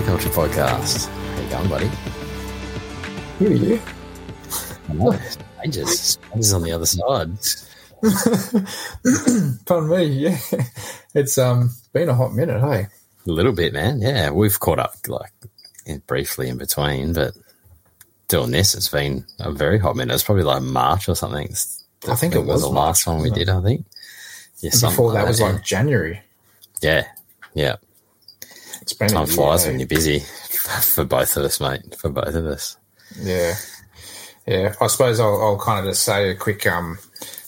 Herpetoculture Podcast. How you going, buddy? Who are you? I know. Strangers. Strangers on the other side. Pardon me. Yeah, it's um been a hot minute. Hey, A little bit, man. Yeah, we've caught up like in, briefly in between, but doing this, it's been a very hot minute. It's probably like March or something. It's- I think it was the last one we did. I think. Yeah, before that was yeah. like January. yeah, yeah. Been Time flies when you're busy. For both of us, mate. For both of us. Yeah, yeah. I suppose I'll, I'll kind of just say a quick um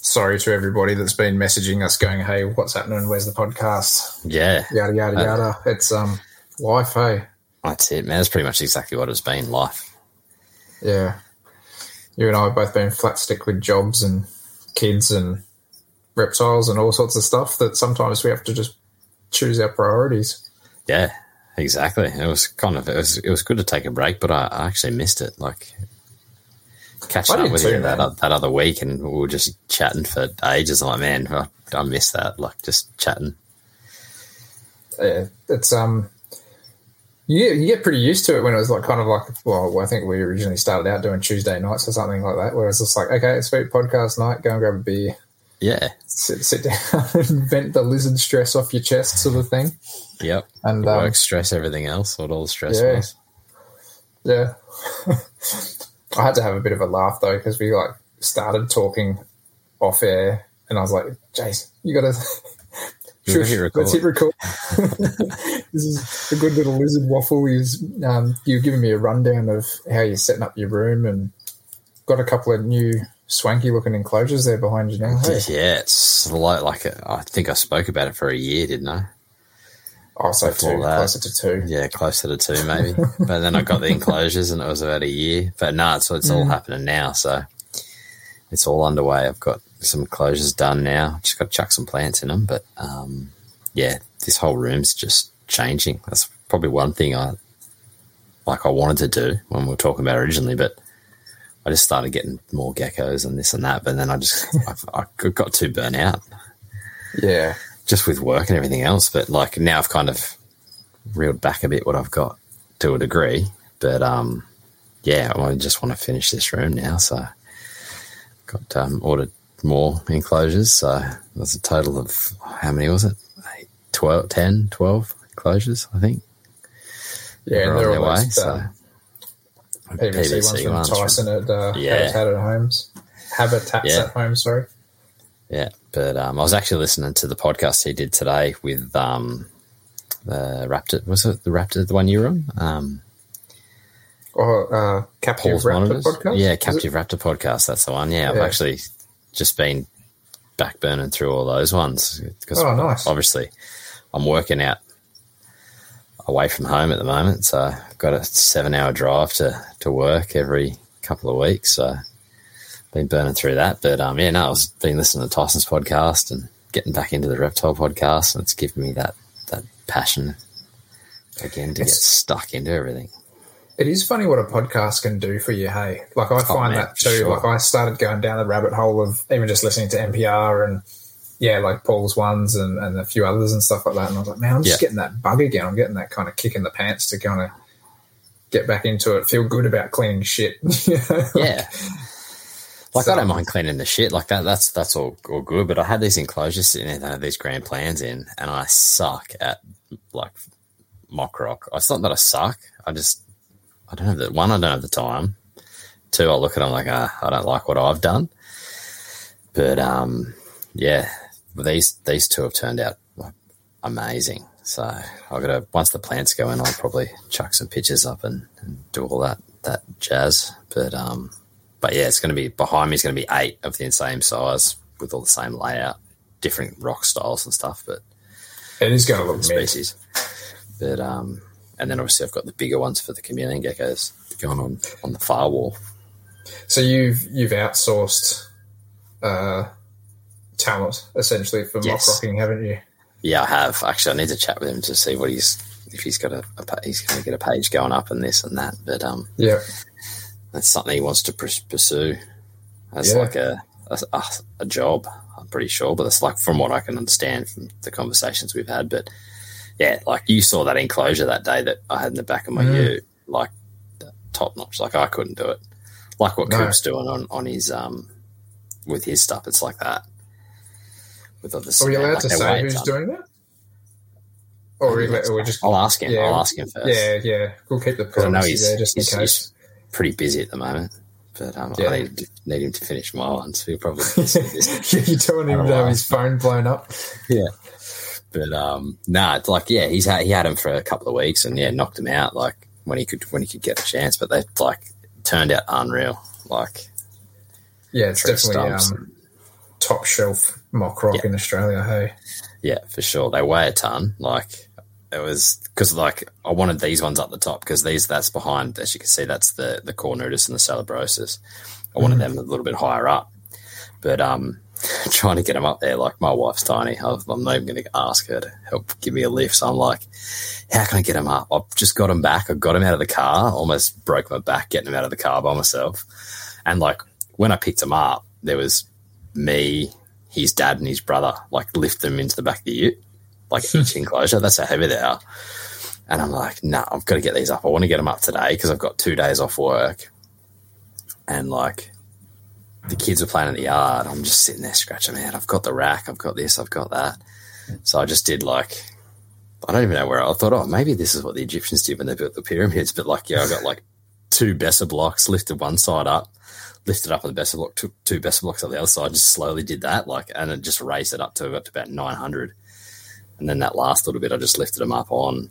sorry to everybody that's been messaging us, going, "Hey, what's happening? Where's the podcast? Yeah, Yada yada Uh, yada." It's um life, hey. that's it, man. That's pretty much exactly what it's been. Life. Yeah, you and I have both been flat stick with jobs and kids and reptiles and all sorts of stuff. That sometimes we have to just choose our priorities. Yeah, exactly. It was kind of it was it was good to take a break, but I, I actually missed it. Like catching up with too, you that that other week, and we were just chatting for ages. I'm like, man, I, I missed that. Like just chatting. yeah, it's um, you get, you get pretty used to it when it was like kind of like well, I think we originally started out doing Tuesday nights or something like that, where it's just like okay, sweet podcast night, go and grab a beer, Yeah. sit sit down, and vent the lizard stress off your chest, sort of thing. Yep. And Work, um, stress, everything else. What all the stress Yeah. was. yeah, I had to have a bit of a laugh though because we like started talking off air, and I was like, Jace, you got to. You gotta hit record. Let's hit record. this is a good little lizard waffle. Is um, you've given me a rundown of how you're setting up your room and got a couple of new swanky looking enclosures there behind you now. Hey, Yeah, it's like like I think I spoke about it for a year, didn't I? oh, so Before two, that. closer to two. Yeah, closer to two maybe. but then I got the enclosures and it was about a year. But no, it's, it's Mm. all happening now. So it's all underway. I've got some closures done now. Just got to chuck some plants in them. But um, yeah, this whole room's just changing. That's probably one thing I like I wanted to do when we were talking about originally, but I just started getting more geckos and this and that. But then I just I've, I got too burnt out Yeah, just with work and everything else. But like now I've kind of reeled back a bit what I've got to a degree. But um, yeah, I just want to finish this room now. So got um, ordered more enclosures. So there's a total of how many was it? Eight, 12, 10, 12 enclosures, I think. yeah, They're they're on their way, so- um, PVC, ones from ones Tyson at uh, Yeah. Habitat at Homes. Habitats Yeah. at Home, sorry. Yeah, but um, I was actually listening to the podcast he did today with um, the Raptor. Was it the Raptor, the one you were on? Um, Or uh, Captive Paul's Raptor monitors. podcast. Yeah, Captive Raptor podcast. That's the one. Yeah, I've actually just been backburning through all those ones because Oh, nice. obviously I'm working out away from home at the moment, so I've got a seven-hour drive to to work every couple of weeks. So been burning through that. But um, yeah, no, I've been listening to Tyson's podcast and getting back into the reptile podcast, and it's given me that that passion again to get stuck into everything. It is funny what a podcast can do for you, hey. Like I find man, that too. sure. Like I started going down the rabbit hole of even just listening to MPR and yeah, like Paul's ones and, and a few others and stuff like that. And I was like, man, I'm just Yeah. getting that bug again. I'm getting that kind of kick in the pants to kind of get back into it, feel good about cleaning shit. Yeah. Like So- I don't mind cleaning the shit like that. That's that's all, all good. But I had these enclosures sitting there had these grand plans in, and I suck at like mock rock. It's not that I suck. I just I don't have the one. I don't have the time. Two, I look at them like ah, I don't like what I've done. But um, yeah, these these two have turned out amazing. So I have got to once the plants go in, I'll probably chuck some pictures up and, and do all that that jazz. But um, but yeah, it's going to be behind me. Is going to be eight of the same size with all the same layout, different rock styles and stuff, but It is going to look species. But um, and then obviously I've got the bigger ones for the chameleon geckos going on on the far wall. So you've you've outsourced uh, talent essentially for Yes. mock rocking, haven't you? Yeah, I have actually. I need to chat with him to see what he's if he's got a, a he's going to get a page going up and this and that. But um, Yeah. that's something he wants to pursue as Yeah. like a, a a job. I'm pretty sure, but it's like from what I can understand from the conversations we've had. But yeah, like you saw that enclosure that day that I had in the back of my Mm. ute, like top notch. Like I couldn't do it. Like what No. Coop's doing on, on his um with his stuff, it's like that. With other Are we allowed like to say who's doing that? Or we, or we just I'll ask him. Yeah. I'll ask him first. yeah, yeah. We'll keep the 'Cause I know he's, there just in he's, case. pretty busy at the moment. But um, Yeah. I need, to, need him to finish my ones. He'll probably you don't want him to have his phone blown up. yeah. But um, nah, it's like yeah, he's had, he had him for a couple of weeks and yeah, knocked him out like when he could when he could get a chance. But they like turned out unreal. Like Yeah, it's definitely um, top shelf mock rock Yeah. in Australia. Hey, yeah, for sure. They weigh a ton. Like it was because like I wanted these ones up the top because these that's behind. As you can see, that's the the cornutus and the salebrosus. I wanted them a little bit higher up, but um, trying to get them up there. Like my wife's tiny. I've- I'm not even going to ask her to help give me a lift. So I'm like, how can I get them up? I've just got them back. I got them out of the car. Almost broke my back getting them out of the car by myself. And like when I picked them up, there was me, his dad, and his brother. Like lift them into the back of the ute, like each enclosure. That's how heavy they are. And I'm like, nah, I've got to get these up. I want to get them up today because I've got two days off work. And like the kids were playing in the yard. I'm just sitting there scratching my head. I've got the rack. I've got this. I've got that. So I just did like, I don't even know where I thought, oh, maybe this is what the Egyptians did when they built the pyramids. But like, yeah, I got like two Besser blocks, lifted one side up, lifted up on the Besser block, took two Besser blocks on the other side, just slowly did that. Like, and it just raised it up to, got to about 900. And then that last little bit, I just lifted them up on.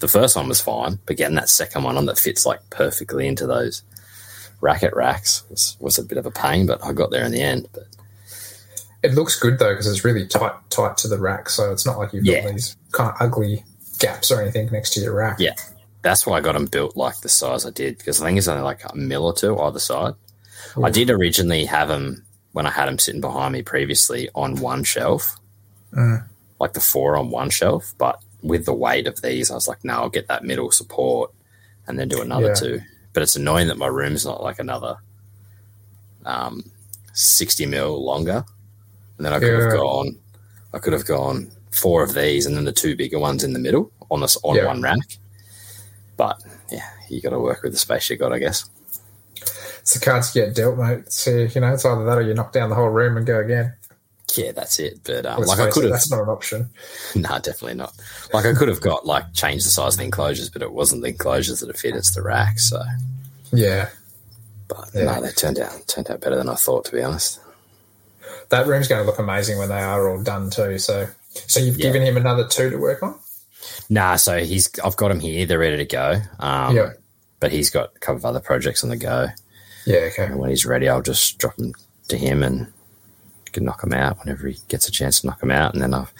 The first one was fine, but getting that second one on that fits like perfectly into those racket racks was, was a bit of a pain, but I got there in the end. But it looks good though because it's really tight tight to the rack, so it's not like you've Yeah. got these kind of ugly gaps or anything next to your rack. Yeah. that's why I got them built like the size I did because I think it's only like a mil or two either side. I did originally have them when I had them sitting behind me previously on one shelf, Mm. like the four on one shelf, but with the weight of these, I was like, no, I'll get that middle support and then do another Yeah. two. But it's annoying that my room's not like another um, 60 mil longer. And then I could have gone, I could have gone four of these and then the two bigger ones in the middle on this on Yeah. one rack. But yeah, you got to work with the space you got, I guess. It's the cards you get dealt, mate. So, you know, it's either that or you knock down the whole room and go again. Yeah, that's it. But um, like I could have, that's not an option. no, definitely not. Like I could have got like changed the size of the enclosures, but it wasn't the enclosures that it fit; it's the rack. So, Yeah. but Yeah. no, they turned out turned out better than I thought, to be honest. That room's going to look amazing when they are all done too. So, so you've Yeah. given him another two to work on. Nah, so he's I've got him here; they're ready to go. Um, Yeah. but he's got a couple of other projects on the go. Yeah. Okay. And when he's ready, I'll just drop them to him and can knock him out whenever he gets a chance to knock him out. And then I've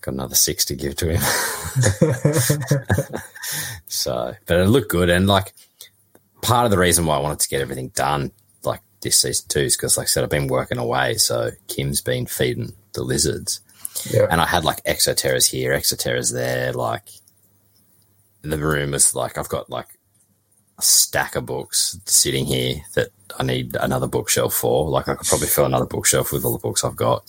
got another six to give to him. so, but it looked good. And like part of the reason why I wanted to get everything done like this season too is because, like I said, I've been working away. So Kim's been feeding the lizards. yeah. And I had like exoterras here, exoterras there. Like the room was like, I've got like a stack of books sitting here that I need another bookshelf for. Like I could probably fill another bookshelf with all the books I've got.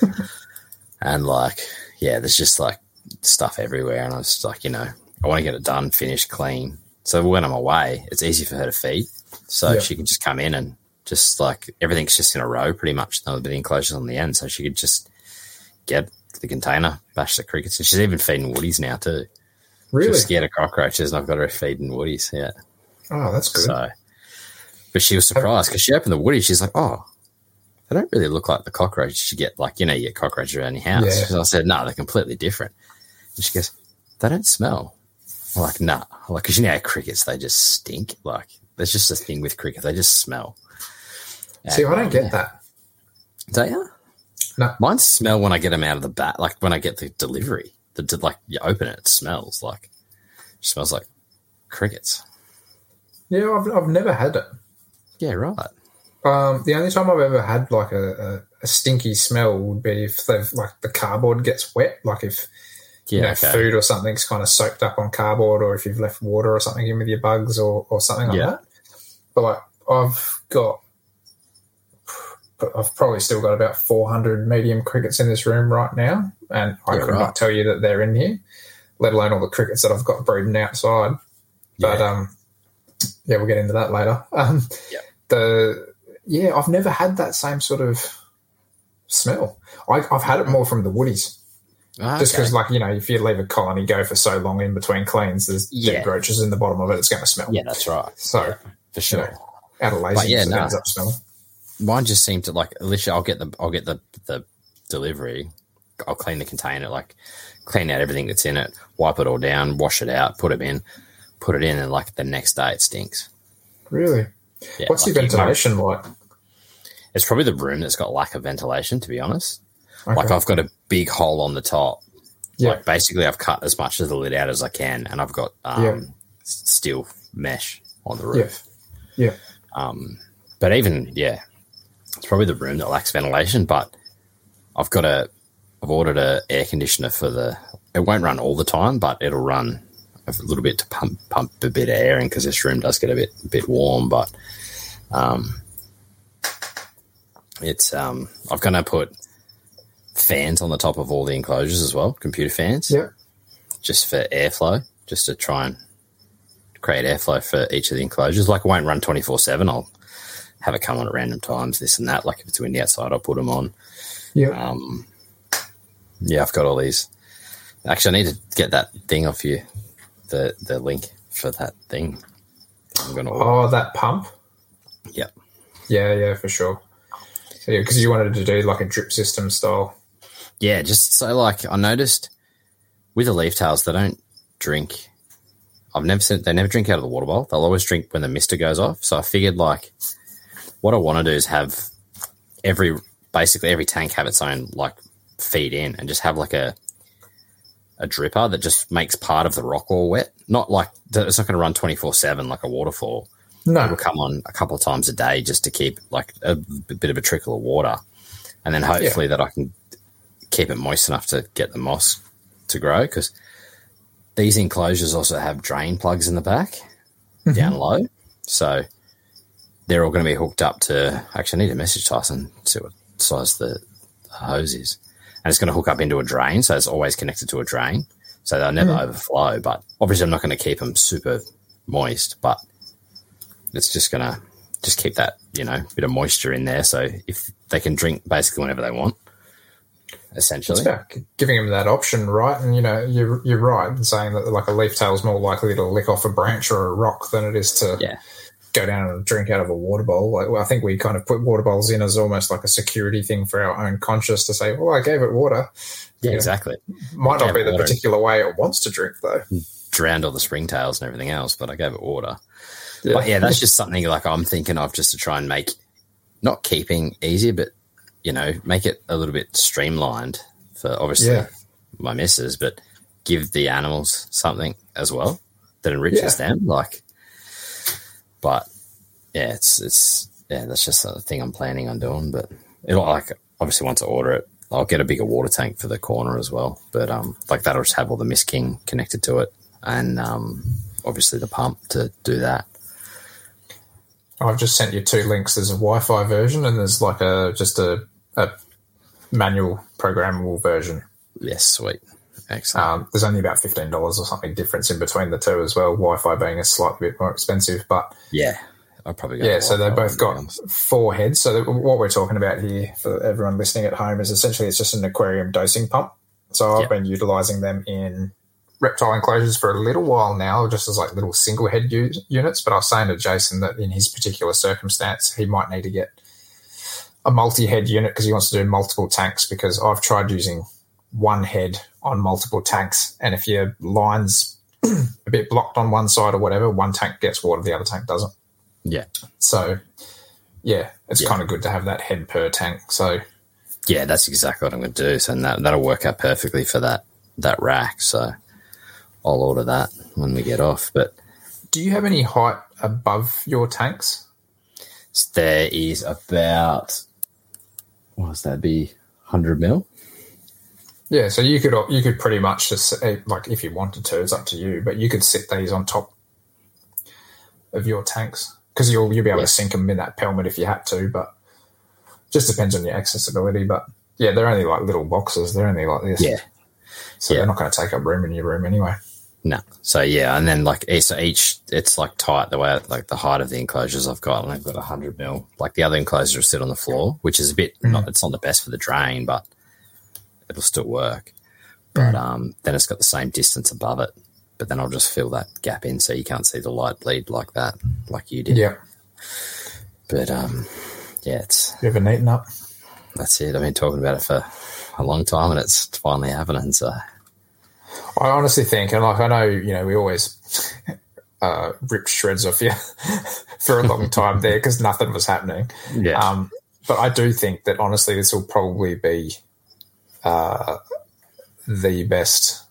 and like, yeah, there's just like stuff everywhere. And I was like, you know, I want to get it done, finished, clean. So when I'm away, it's easy for her to feed. So Yeah. she can just come in and just like everything's just in a row pretty much. No, the enclosures on the end. So she could just get the container, bash the crickets. And she's even feeding woodies now too. Really? was scared of cockroaches and I've got her feeding woodies. Yeah. Oh, that's good. So, but she was surprised because she opened the woody. She's like, "Oh, they don't really look like the cockroaches you get. Like you know, you get cockroaches around your house." Yeah. So I said, "No, they're completely different." And she goes, "They don't smell." I'm like, "Nah," like because you know crickets they just stink. Like there's just a thing with crickets; they just smell. See, I don't um, get yeah. that. Do you? No. Mine smell when I get them out of the bat. Like when I get the delivery, the, the like you open it, it smells like it smells like crickets. Yeah, I've, I've never had it. Yeah, right. Um, the only time I've ever had like a, a, a stinky smell would be if they've like the cardboard gets wet, like if Yeah, you know okay. food or something's kind of soaked up on cardboard, or if you've left water or something in with your bugs or, or something like Yeah. that. But like I've got, I've probably still got about four hundred medium crickets in this room right now, and I Yeah, could right. not tell you that they're in here. let alone all the crickets that I've got breeding outside. But um, yeah, we'll get into that later. Um, Yeah. The yeah, I've never had that same sort of smell. I, I've had it more from the woodies, Ah, just okay. because like you know, if you leave a colony go for so long in between cleans, there's Yeah. dead roaches in the bottom of it. It's going to smell. yeah, that's right. So Yeah, for you sure. know, out of laziness, yeah, it no. ends up smelling. Mine just seemed to like literally. I'll get the I'll get the the delivery. I'll clean the container, like clean out everything that's in it, wipe it all down, wash it out, put it in, put it in, and like the next day it stinks. Really, Yeah, what's like your ventilation like? It's probably the room that's got lack of ventilation. To be honest, Okay. like I've got a big hole on the top. Yeah. Like basically, I've cut as much of the lid out as I can, and I've got um, Yeah. steel mesh on the roof. Yeah. Um, but even yeah, it's probably the room that lacks ventilation. But I've got a, I've ordered a air conditioner for the. It won't run all the time, but it'll run a little bit to pump pump a bit of air in because this room does get a bit a bit warm. But um, it's um, I've gonna put fans on the top of all the enclosures as well, computer fans Yeah. just for airflow, just to try and create airflow for each of the enclosures. Like, I won't run 24 7. I'll have it come on at random times, this and that. Like, if it's windy outside, I'll put them on. Yeah. Um, yeah, I've got all these. Actually, I need to get that thing off you, the, the link for that thing. I'm to Oh, that pump. Yep. Yeah, yeah, for sure. So, yeah, because you wanted to do like a drip system style. Yeah, just so like I noticed with the leaf tails, they don't drink. I've never seen they never drink out of the water bowl. They'll always drink when the mister goes off. So I figured like what I want to do is have every basically every tank have its own like feed in and just have like a a dripper that just makes part of the rock all wet. Not like it's not going to run twenty four seven like a waterfall. No. It'll come on a couple of times a day just to keep like a bit of a trickle of water, and then hopefully that I can keep it moist enough to get the moss to grow. Because these enclosures also have drain plugs in the back mm-hmm. down low, so they're all going to be hooked up to. Actually, I need to message Tyson see what size the, the hose is, and it's going to hook up into a drain, so it's always connected to a drain, so they'll never hmm. overflow. But obviously, I'm not going to keep them super moist, but it's just gonna just keep that you know bit of moisture in there so if they can drink basically whenever they want essentially It's about giving them that option, right? And you know, you're you're right in saying that like a leaf tail is more likely to lick off a branch or a rock than it is to yeah go down and drink out of a water bowl. Like, well, I think we kind of put water bowls in as almost like a security thing for our own conscience to say, well, I gave it water. yeah Yeah. exactly Might not be the particular way it wants to drink, though. Mm. drowned all the springtails and everything else but i gave it water but yeah that's just something like i'm thinking of just to try and make not keeping easier but you know make it a little bit streamlined for obviously Yeah. my missus but give the animals something as well that enriches Yeah. them like but yeah it's it's yeah that's just a thing i'm planning on doing but it'll like obviously once i order it i'll get a bigger water tank for the corner as well but um like that'll just have all the MistKing connected to it and um obviously the pump to do that I've just sent you two links. There's a Wi-Fi version and there's like a just a, a manual programmable version. yes sweet excellent Um, there's only about fifteen dollars or something difference in between the two as well. Wi-Fi being a slightly bit more expensive, but yeah i'll probably yeah. So they've both got four heads. So that- what we're talking about here for everyone listening at home is essentially it's just an aquarium dosing pump. So I've Yeah. been utilizing them in reptile enclosures for a little while now, just as like little single head u- units. But I was saying to Jason that in his particular circumstance, he might need to get a multi-head unit because he wants to do multiple tanks. Because I've tried using one head on multiple tanks, and if your lines a bit blocked on one side or whatever, one tank gets water, the other tank doesn't. yeah So, yeah, it's Yeah. kind of good to have that head per tank. So, yeah that's exactly what i'm going to do so and that, that'll work out perfectly for that that rack so i'll order that when we get off but do you have any height above your tanks? there is about what does that be 100 mil Yeah, so you could you could pretty much just eh, like if you wanted to, it's up to you, but you could sit these on top of your tanks because you'll you'll be able Yeah. to sink them in that pelmet if you had to, but just depends on your accessibility. But yeah, they're only like little boxes. They're only like this. Yeah. So Yeah. they're not going to take up room in your room anyway. No. So yeah, and then like so each it's like tight the way like the height of the enclosures I've got, and I've got a hundred mil. Like the other enclosures sit on the floor, which is a bit not it's not the best for the drain, but it'll still work. But um, then it's got the same distance above it. But then I'll just fill that gap in so you can't see the light bleed like that, like you did. Yeah. But um, yeah, it's You neaten up? that's it. I've been talking about it for a long time, and it's finally happening. So I honestly think, and like I know, you know, we always uh, ripped shreds off you for a long time there because nothing was happening. yeah, Um, but I do think that honestly, this will probably be uh, the best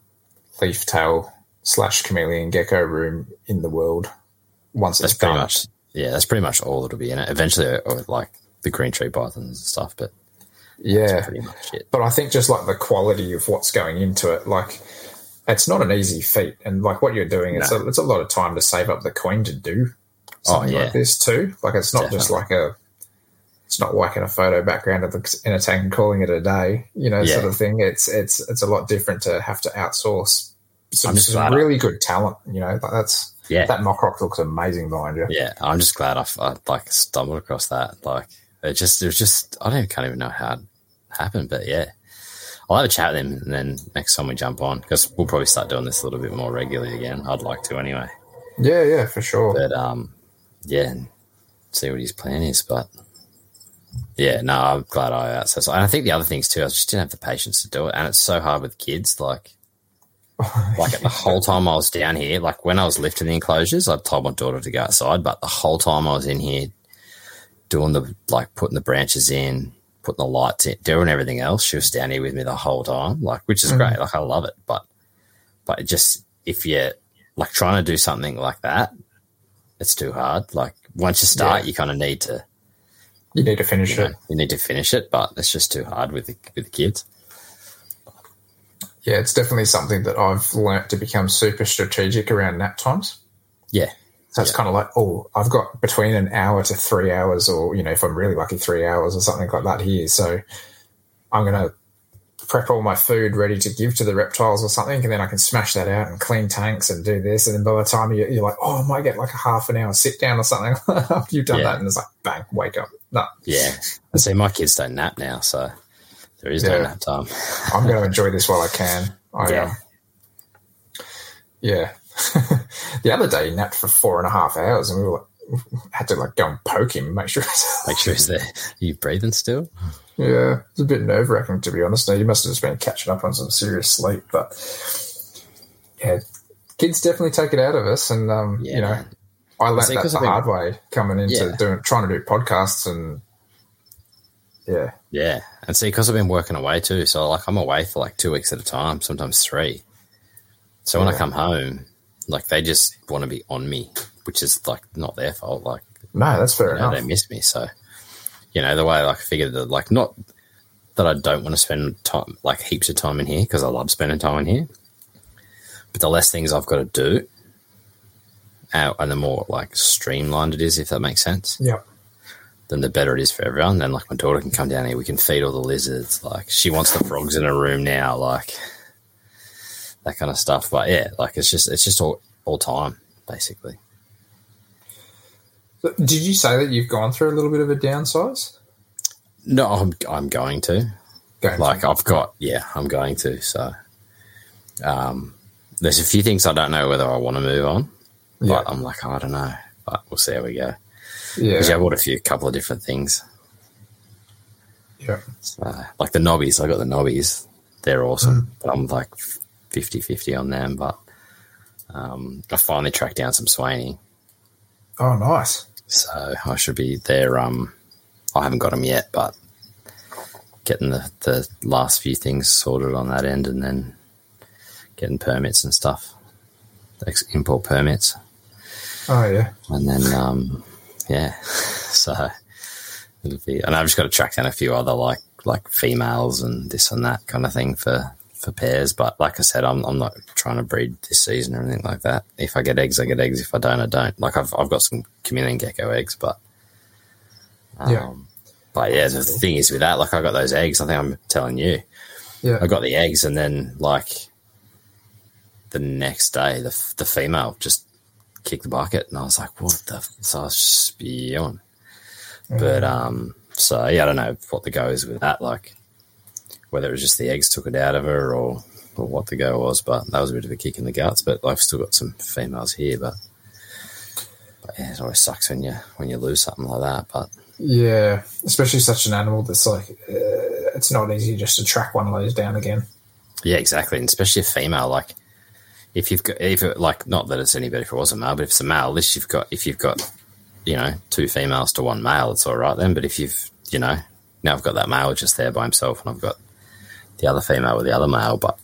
leaf tail slash chameleon gecko room in the world once that's it's pretty done. much yeah, that's pretty much all that'll be in it. Eventually, or like the green tree pythons and stuff, but Yeah, that's pretty much it. but I think just like the quality of what's going into it, like it's not an easy feat, and like what you're doing, it's a, it's a lot of time to save up the coin to do something Oh, yeah. like this too. Like it's not just like a, it's not whacking a photo background of the, in a tank and calling it a day, you know, Yeah. sort of thing. It's it's it's a lot different to have to outsource some, some glad I- really good talent. You know, like that's Yeah, that mock rock looks amazing behind you. yeah. I'm just glad I, I like stumbled across that. Like it just it was just I don't can't even know how it happened, but yeah. I'll have a chat with him, and then next time we jump on, because we'll probably start doing this a little bit more regularly again. I'd like to anyway. Yeah, yeah, for sure. but um, yeah, and see what his plan is. But yeah, no, I'm glad I accessed. And I think the other things too, I just didn't have the patience to do it, and it's so hard with kids. Like, like the whole time I was down here, like when I was lifting the enclosures, I told my daughter to go outside, but the whole time I was in here doing the like putting the branches in, putting the lights in, doing everything else, she was down here with me the whole time, like which is Mhm. great. Like I love it, but but it just if you're like trying to do something like that, it's too hard. Like once you start, Yeah. you kind of need to you need to finish you, it. know, you need to finish it, but it's just too hard with the with the kids. Yeah, it's definitely something that I've learnt to become super strategic around nap times. Yeah, So it's Yeah. kind of like, oh, I've got between an hour to three hours, or, you know, if I'm really lucky, three hours or something like that here. So I'm going to prep all my food ready to give to the reptiles or something, and then I can smash that out and clean tanks and do this. And then by the time you, you're like, oh, I might get like a half an hour sit down or something after you've done Yeah. that. And it's like, bang, wake up. No, yeah. I see my kids don't nap now, so there is no nap time. I'm going to enjoy this while I can. I, Yeah. um, yeah. the other day he napped for four and a half hours, and we were like, had to like go and poke him, make sure. Make sure he's there. Are you breathing still? yeah, it's a bit nerve wracking to be honest. Now, you must have just been catching up on some serious sleep, but yeah, kids definitely take it out of us, and um, Yeah. you know, I learned see, that 'cause the I've hard way coming into Yeah. doing trying to do podcasts, and yeah, Yeah, and see, because I've been working away too, so like I'm away for like two weeks at a time, sometimes three. So when I come home, like they just want to be on me, which is like not their fault. Like no, that's fair you know, enough. they miss me. So you know the way like, I figured that like not that I don't want to spend time like heaps of time in here because I love spending time in here, but the less things I've got to do, uh, and the more like streamlined it is, if that makes sense Yeah, then the better it is for everyone. Then like my daughter can come down here, we can feed all the lizards. Like she wants the frogs in her room now, like that kind of stuff. But yeah, like it's just it's just all all time basically. Did you say that you've gone through a little bit of a downsize? No, I'm I'm going to Going like I've got yeah, I'm going to. So um, there's a few things I don't know whether I want to move on, yeah, but I'm like I don't know. But we'll see how we go. yeah, Because I bought a few couple of different things. yeah. So, like the knobbies, I got the knobbies. They're awesome. But I'm like 50 50 on them. But um, I finally tracked down some swaini. Oh, nice. So I should be there. Um, I haven't got them yet, but getting the, the last few things sorted on that end and then getting permits and stuff, import permits. Oh, yeah. And then, um, yeah, so it'll be, and I've just got to track down a few other like, like females and this and that kind of thing for, for pairs. But like I said, I'm, I'm not trying to breed this season or anything like that. If I get eggs, I get eggs. If I don't, I don't. Like I've, I've got some chameleon gecko eggs, but, um, Yeah. but yeah, the thing is with that, like I got those eggs, I think I'm telling you, Yeah. I got the eggs, and then like the next day, the the female just kicked the bucket, and I was like, "What the?" F-? So I was just spewing. But um, so yeah, I don't know what the go is with that. Like whether it was just the eggs took it out of her, or or what the go was. But that was a bit of a kick in the guts. But I've still got some females here, but. But yeah, it always sucks when you when you lose something like that. But Yeah, especially such an animal that's like, uh, it's not easy just to track one of those down again. Yeah, exactly, and especially a female. Like, if you've got, if it, like, not that it's any better if it was a male, but if it's a male, at least you've got, if you've got, you know, two females to one male, it's all right then. But if you've, you know, now I've got that male just there by himself, and I've got the other female with the other male, but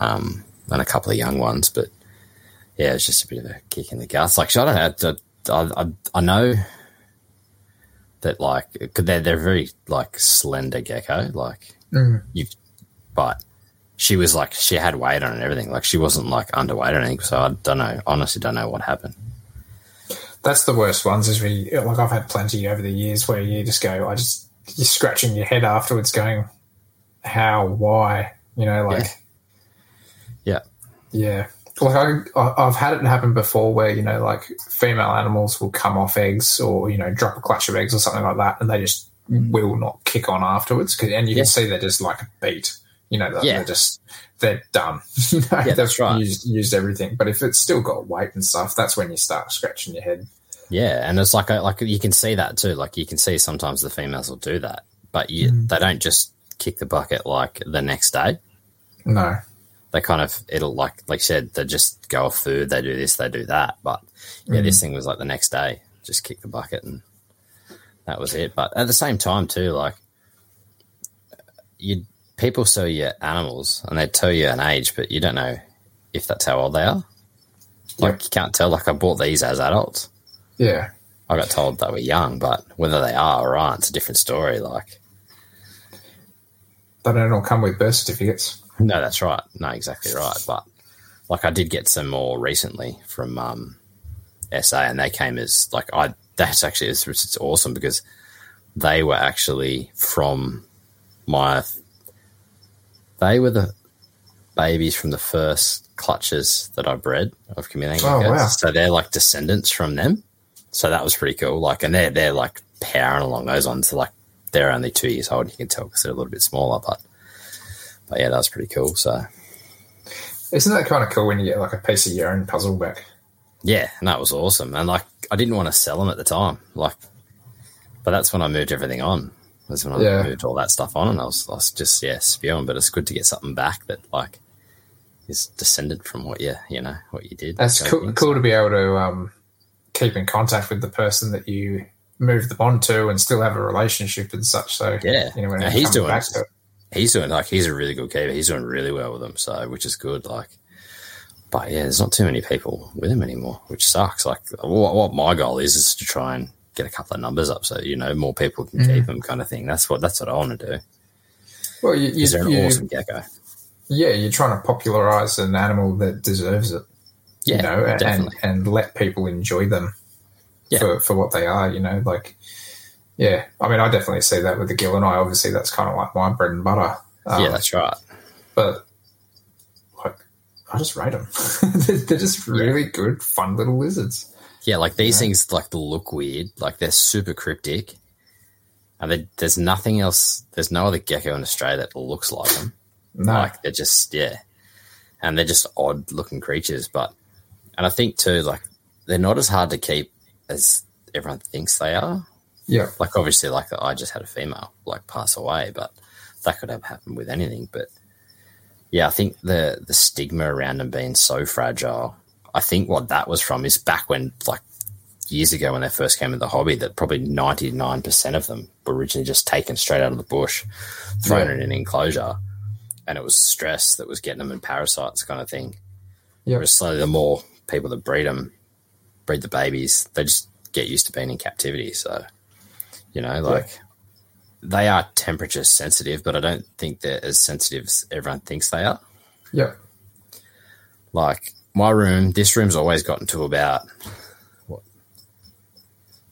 um, and a couple of young ones, but yeah, it's just a bit of a kick in the guts. Like, I don't know, I, I, I know that like they're they're very like slender gecko, like Mm. you but she was like she had weight on and everything like she wasn't like underweight or anything so i don't know honestly don't know what happened That's the worst ones. Is we like I've had plenty over the years where you just go, I just you're scratching your head afterwards, going, how, why, you know, like yeah yeah. Like I, I- I've had it happen before, where you know, like female animals will come off eggs, or you know, drop a clutch of eggs or something like that, and they just mm. will not kick on afterwards. 'Cause- and you Yeah. can see they're just like a beat. You know, they're, Yeah. they're just they're done. you know, Yeah, that's right. used, used everything. But if it's still got weight and stuff, that's when you start scratching your head. yeah and it's like a, like you can see that too like you can see sometimes the females will do that but you Mm. they don't just kick the bucket like the next day No, they kind of it'll like like you said they just go off food they do this they do that but yeah Mm. this thing was like the next day just kick the bucket and that was it but at the same time too like you people sell you animals and they tell you an age but you don't know if that's how old they are like you can't tell like i bought these as adults yeah, i got told they were young but whether they are or aren't it's a different story like they don't all come with birth certificates. No, that's right. No, exactly right. But like I did get some more recently from um, SA, and they came as like I. That's actually it's, it's awesome because they were actually from my. They were the babies from the first clutches that I bred of chameleon Oh, wow. So they're like descendants from them. So that was pretty cool. Like, and they're they're like powering along those ones. Like they're only two years old. You can tell because they're a little bit smaller, but but yeah, that was pretty cool. So Isn't that kind of cool when you get like a piece of your own puzzle back? yeah, and that was awesome. And like, I didn't want to sell them at the time, like, but that's when I moved everything on. Was when I Yeah. moved all that stuff on, and I was, I was just yeah spewing. But it's good to get something back that like is descended from what you you know what you did. That's cool, cool to be able to um, keep in contact with the person that you moved them on to and still have a relationship and such. So Yeah. you know he's doing back it. to it. He's doing like he's a really good keeper. He's doing really well with them, so which is good. Like, but yeah, there's not too many people with him anymore, which sucks. Like, what, what my goal is is to try and get a couple of numbers up, so you know more people can Mm-hmm. keep them, kind of thing. That's what that's what I want to do. Well, you, you, Is there an you- awesome gecko? yeah, you're trying to popularize an animal that deserves it. Yeah, you know, and, definitely. and let people enjoy them Yeah. for, for what they are, you know, like, yeah, I mean, I definitely see that with the gill and I, obviously that's kind of like my bread and butter. Um, yeah, that's right. but like, I just rate them. They're just really good, fun little lizards. Yeah, like these Yeah. things like look weird, like they're super cryptic, and they, there's nothing else. There's no other gecko in Australia that looks like them. No, Like they're just yeah, and they're just odd looking creatures. But and I think too, like they're not as hard to keep as everyone thinks they are. yeah, Like obviously, like I just had a female like pass away, but that could have happened with anything. But yeah, I think the the stigma around them being so fragile. I think what that was from is back when like years ago when they first came into the hobby that probably ninety nine percent of them were originally just taken straight out of the bush, thrown Yeah. in an enclosure, and it was stress that was getting them and parasites kind of thing. Yeah. Whereas slowly, the more people that breed them, breed the babies, they just get used to being in captivity. So, you know, like they are temperature sensitive, but I don't think they're as sensitive as everyone thinks they are. yeah, Like my room, this room's always gotten to about what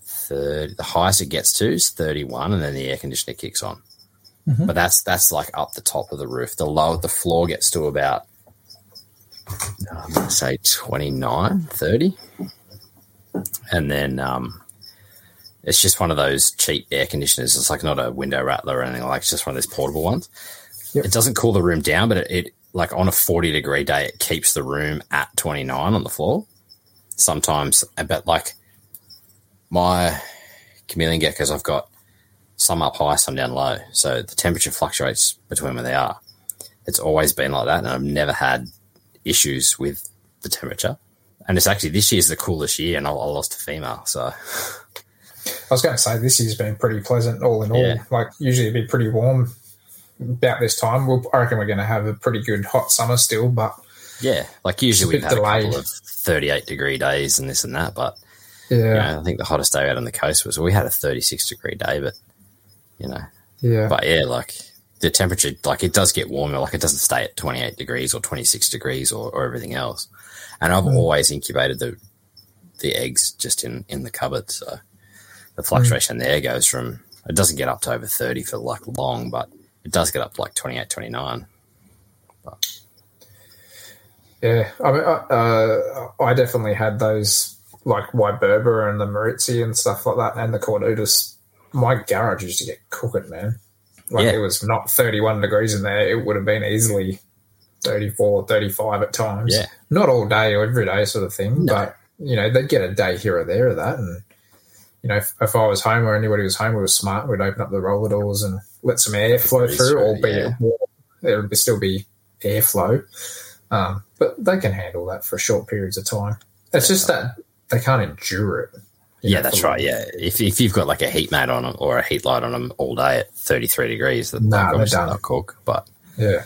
thirty. The highest it gets to is thirty-one, and then the air conditioner kicks on. Mhm. but that's that's like up the top of the roof. The lower the floor gets to about I'm gonna say 29, 30. and then um, it's just one of those cheap air conditioners. It's like not a window rattler or anything like. It's just one of those portable ones. Yep. It doesn't cool the room down, but it, it like on a forty degree day, it keeps the room at twenty nine on the floor. Sometimes, but like my chameleon geckos, I've got some up high, some down low, so the temperature fluctuates between where they are. It's always been like that, and I've never had issues with the temperature. And it's actually this year's the coolest year, and I, I lost a female, so I was going to say this year's been pretty pleasant all in all. Yeah. Like usually it'd be pretty warm about this time. We'll, I reckon we're going to have a pretty good hot summer still, but yeah, like usually we've had bit a couple delayed. of thirty-eight degree days and this and that, but yeah, you know, I think the hottest day out on the coast was we had a thirty-six degree day, but you know, yeah, but yeah, like the temperature, like it does get warmer, like it doesn't stay at twenty-eight degrees or twenty-six degrees or, or everything else. And I've Mm. always incubated the the eggs just in in the cupboard, so the fluctuation there goes from it doesn't get up to over thirty for like long, but it does get up to like 28, 29. yeah. I mean, uh, uh, I definitely had those like Wyberba and the Moritzi and stuff like that, and the Cornutus. My garage used to get cooking, man. Like Yeah. it was not 31 degrees in there. It would have been easily 34, 35 at times. Yeah. Not all day or every day sort of thing, No. but you know, they'd get a day here or there of that. And, you know, if, if I was home or anybody was home, we were smart. We'd open up the roller doors and let some air flow through, through, albeit yeah. warm. There would still be airflow. Um, but they can handle that for short periods of time. It's just that they can't endure it. Yeah, know, that's right. Yeah, if, if you've got like a heat mat on them or a heat light on them all day at 33 degrees, that Nah, they're done. not cook. But Yeah.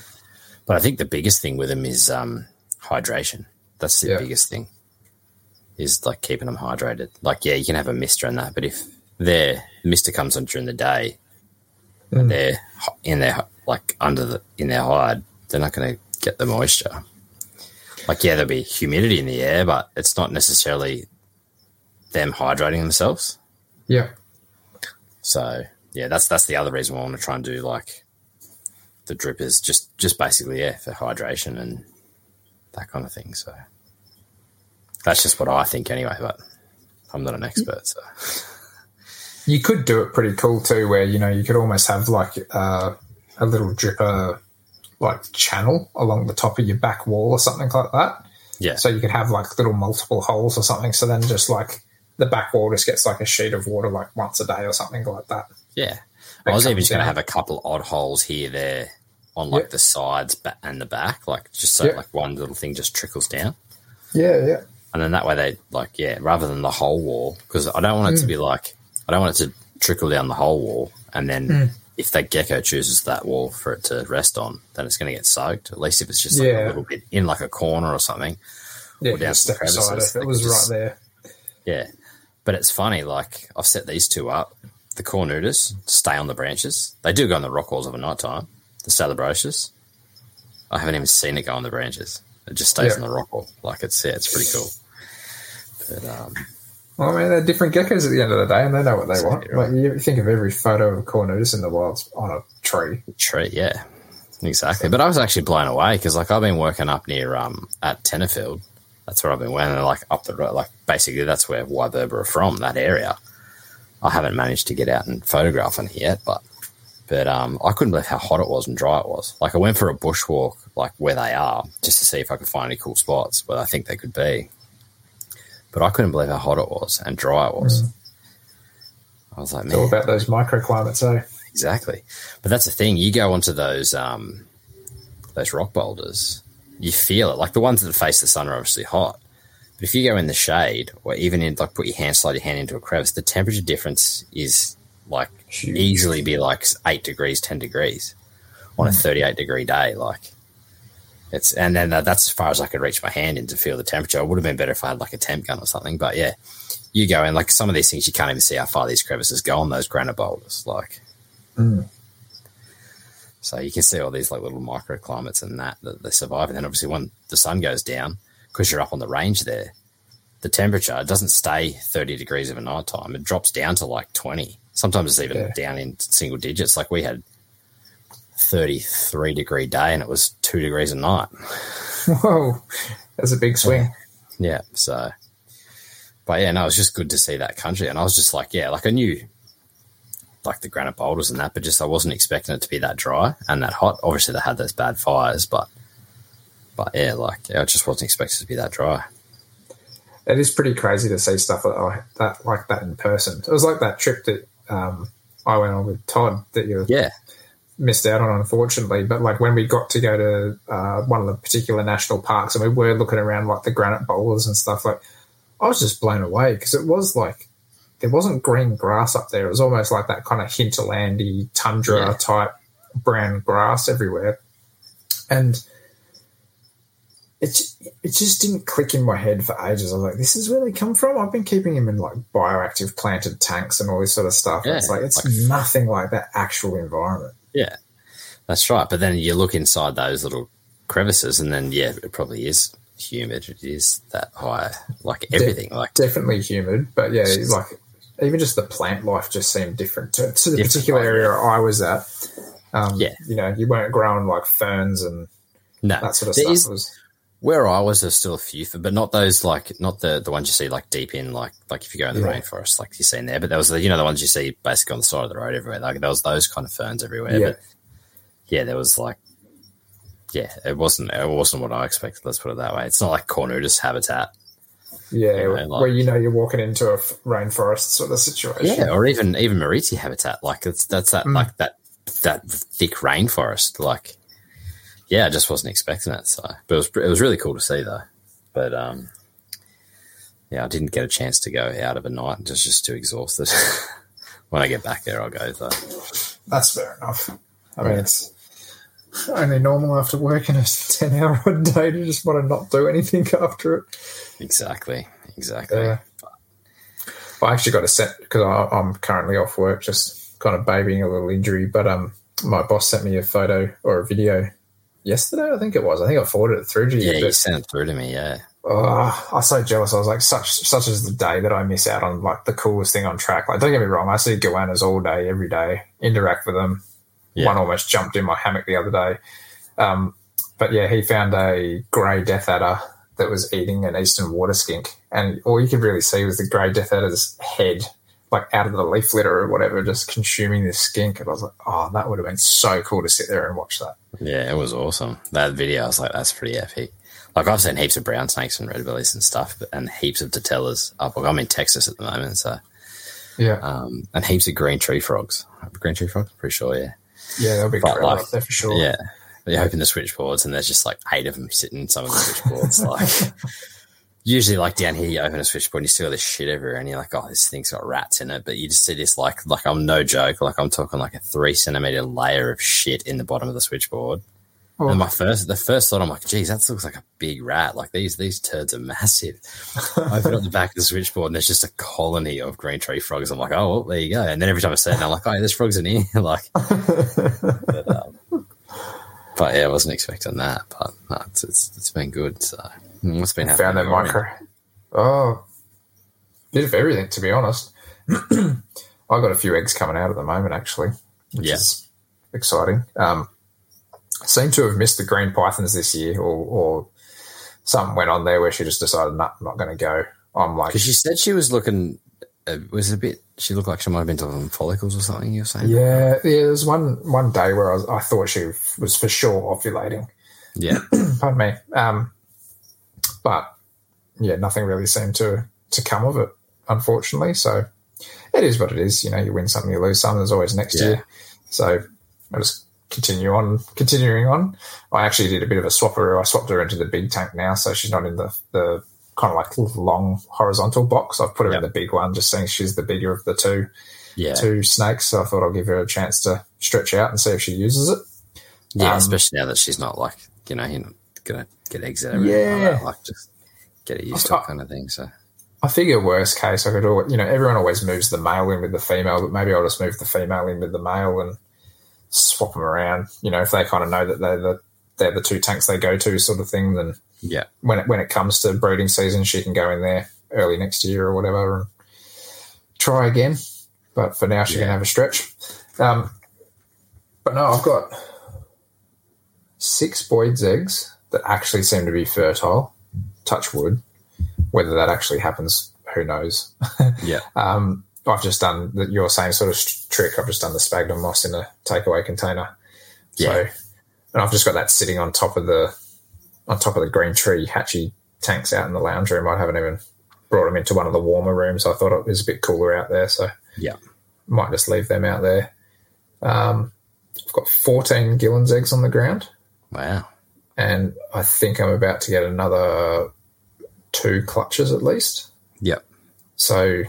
But I think the biggest thing with them is um, hydration. That's the Yeah. biggest thing. Is like keeping them hydrated. Like, yeah, you can have a mister and that, but if their mister comes on during the day, Mm. and they're in their like under the in their hide, they're not going to get the moisture. Like, yeah, there'll be humidity in the air, but it's not necessarily them hydrating themselves. Yeah. So yeah, that's that's the other reason why I want to try and do like the drippers, just just basically yeah for hydration and that kind of thing. So that's just what I think anyway. But I'm not an expert, so You could do it pretty cool too, where you know you could almost have like uh, a little dripper like channel along the top of your back wall or something like that. yeah, So you could have like little multiple holes or something. So then just like the back wall just gets like a sheet of water like once a day or something like that. yeah. That I was even just going to have a couple odd holes here, there, on like Yeah. the sides and the back, like just so Yeah. like one little thing just trickles down. Yeah, yeah. And then that way they like yeah rather than the whole wall because i don't want it to be like i don't want it to trickle down the whole wall and then Mm. if that gecko chooses that wall for it to rest on then it's going to get soaked. At least if it's just like Yeah. a little bit in like a corner or something. Yeah, Or down just some crevices, it was could right there. yeah. But it's funny like i've set these two up. The cornutus stay on the branches. They do go on the rock walls of a night time the salebrosus i haven't even seen it go on the branches. It just stays Yeah. on the rock wall. Like it's yeah it's pretty cool but um Well, I mean, they're different geckos at the end of the day, and they know what they want. Right. Like you think of every photo of a cornutus in the wild's on a tree. tree. Yeah, exactly. But I was actually blown away because like I've been working up near um at Tenterfield. That's where I've been working. Like up the road, like basically that's where Wyberba are from. That area. I haven't managed to get out and photograph on here yet, but but um I couldn't believe how hot it was and dry it was. Like I went for a bushwalk like where they are just to see if I could find any cool spots where I think they could be. But I couldn't believe how hot it was and dry it was. I was like, It's all about those microclimates, eh? Exactly. But that's the thing. You go onto those um, those rock boulders, you feel it. Like the ones that face the sun are obviously hot. But if you go in the shade or even in like put your hand slide your hand into a crevice, the temperature difference is like Huge. easily be like eight degrees, ten degrees on a thirty eight degree day. Like it's and then that, that's as far as I could reach my hand in to feel the temperature. It would have been better if I had like a temp gun or something. But yeah, you go in like some of these things you can't even see how far these crevices go on those granite boulders. Like Mm. so you can see all these like little microclimates and that that they survive. And then obviously when the sun goes down, because you're up on the range there, the temperature it doesn't stay 30 degrees of a night time. It drops down to like 20. Sometimes it's even Yeah. down in single digits. Like we had 33 degree day and it was two degrees at night. Whoa, that's a big swing. Yeah. So, but yeah, no, it was just good to see that country. And I was just like, yeah, like I knew like the granite boulders and that, but just I wasn't expecting it to be that dry and that hot. Obviously, they had those bad fires, but but yeah, like yeah, I just wasn't expecting it to be that dry. It is pretty crazy to see stuff like that, like that in person. It was like that trip that um, I went on with Todd that you Yeah, missed out on, unfortunately. But like when we got to go to uh, one of the particular national parks and we were looking around like the granite boulders and stuff, like I was just blown away because it was like there wasn't green grass up there. It was almost like that kind of hinterlandy tundra Yeah. type brown grass everywhere, and it it just didn't click in my head for ages. I was like, "This is where they come from." I've been keeping them in like bioactive planted tanks and all this sort of stuff. and it's like it's like- nothing like that actual environment. Yeah, that's right. But then you look inside those little crevices, and then yeah, it probably is humid. It is that high, like everything. Like definitely humid, but yeah, like even just the plant life just seemed different to, to the Different, particular area I was at. Um, Yeah. you know, you weren't growing like ferns and no, that sort of there stuff. is- was where I was, there's still a few, but not those like not the the ones you see like deep in like like if you go in the Yeah. rainforest, like you see in there. But there was the you know the ones you see basically on the side of the road everywhere. Like there was those kind of ferns everywhere. Yeah. But yeah, there was like yeah, it wasn't it wasn't what I expected. Let's put it that way. It's not like Cornutus habitat. yeah, you know, like- where you know you're walking into a rainforest sort of situation. Yeah, or even even Moritzi habitat. Like it's that's that Mm. like that that thick rainforest. Like yeah, I just wasn't expecting it. So, but it was it was really cool to see though. But um, yeah, I didn't get a chance to go out of a night. Just just too exhausted. when I get back there, I'll go though. that's fair enough. I mean, Yeah. it's only normal after working a ten hour a day to just want to not do anything after it. Exactly, exactly. Yeah. I actually got a set because I'm currently off work, just kind of babying a little injury. But um, my boss sent me a photo or a video yesterday. I think it was. I think I forwarded it through to you. Yeah, you sent it through to me. Yeah, oh, I was so jealous. I was like, such such is the day that I miss out on like the coolest thing on track. Like, don't get me wrong, I see goannas all day, every day, interact with them. Yeah. One almost jumped in my hammock the other day. Um, but yeah, he found a grey death adder that was eating an eastern water skink, and all you could really see was the grey death adder's head, like out of the leaf litter or whatever, just consuming this skink. And I was like, oh, that would have been so cool to sit there and watch that. yeah, it was awesome. That video, I was like, that's pretty epic. Like I've seen heaps of brown snakes and red bellies and stuff, but, and heaps of totellas. Up, I'm in Texas at the moment, so Yeah, um, and heaps of green tree frogs. Green tree frogs, pretty sure, yeah. yeah, that'll be But great like- up there for sure. Yeah. You open the switchboards and there's just like eight of them sitting in some of the switchboards. like usually like down here you open a switchboard and you see all this shit everywhere and you're like, oh, this thing's got rats in it. But you just see this like like I'm no joke, like I'm talking like a three centimeter layer of shit in the bottom of the switchboard. Oh. And my first the first thought I'm like, geez, that looks like a big rat. Like these these turds are massive. I open up the back of the switchboard and there's just a colony of green tree frogs. I'm like, oh well, there you go. And then every time I see it, I'm like, oh, there's frogs in here. like but, um, but yeah, I wasn't expecting that. But no, it's, it's, it's been good. So what's been happening? found that micro. Oh, bit of everything, to be honest. I got a few eggs coming out at the moment, actually, which Yeah. is exciting. Um, seem to have missed the green pythons this year, or, or something went on there where she just decided, nah, I'm not going to go. I'm like, Because she said she was looking, uh, was a bit. She looked like she might have been doing follicles or something. You were saying? yeah, yeah. There's one one day where I, was, I thought she was for sure ovulating. yeah, Pardon me. Um, but yeah, nothing really seemed to to come of it, unfortunately. So it is what it is. You know, you win some, you lose some. There's always next Yeah. year. So I just continue on, continuing on. I actually did a bit of a swapper. I swapped her into the big tank now, so she's not in the the kind of like long horizontal box. I've put her Yep. in the big one, just saying she's the bigger of the two yeah, two snakes. So I thought I'll give her a chance to stretch out and see if she uses it. yeah. um, especially now that she's not like you know, you're not gonna get eggs out of it. Yeah. like, like just get it used to it, kind of thing. So I figure worst case, I could always, you know, everyone always moves the male in with the female, but maybe I'll just move the female in with the male and swap them around. You know, if they kind of know that they're the they're the two tanks they go to, sort of thing. Then yeah, when it when it comes to breeding season, she can go in there early next year or whatever and try again. But for now, she Yeah. can have a stretch. Um, but no, I've got six Boyd's eggs that actually seem to be fertile. Touch wood. Whether that actually happens, who knows? Yeah. Um, I've just done the, your same sort of st- trick. I've just done the sphagnum moss in a takeaway container. So, Yeah. and I've just got that sitting on top of the on top of the green tree hatchy tanks out in the lounge room. I haven't even brought them into one of the warmer rooms. I thought it was a bit cooler out there, so Yeah. might just leave them out there. Um, I've got 14 Gillen's eggs on the ground, Wow. And I think I'm about to get another two clutches at least. Yep. So,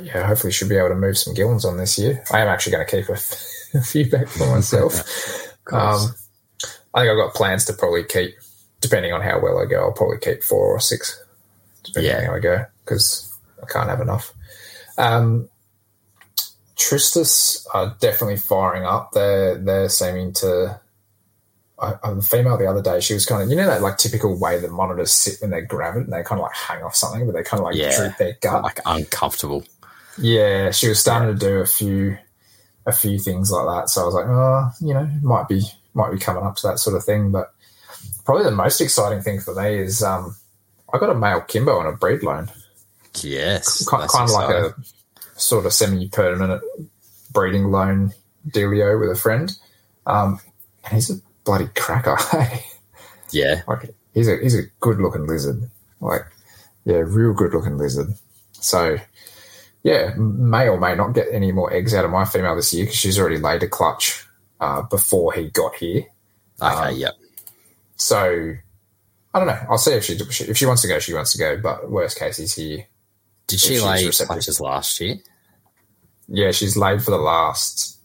yeah, hopefully should be able to move some Gillens on this year. I am actually going to keep a, f- a few back for myself. um, I think I've got plans to probably keep, depending on how well I go, I'll probably keep four or six, depending Yeah. on how I go, because I can't have enough. Um, Tristis are definitely firing up. They're they're seeming to. I, I, the female the other day, she was kind of you know that like typical way that monitors sit when they're gravid and they kind of like hang off something, but they kind of like Yeah. droop their gut. like uncomfortable. Yeah, she was starting to do a few a few things like that. So I was like, oh, you know, might be might be coming up to that sort of thing. But probably the most exciting thing for me is um, I got a male Kimbo on a breed loan, Yes. kind of like a sort of semi permanent breeding loan dealio with a friend. Um, and he's a bloody cracker. hey? Yeah. like he's a he's a good looking lizard. Like yeah, real good looking lizard. So yeah, may or may not get any more eggs out of my female this year because she's already laid a clutch uh, before he got here. Okay. Um, yep. So I don't know. I'll see if she if she wants to go, she wants to go. But worst case, he's here. Did she lay receptive. clutches last year? Yeah, she's laid for the last,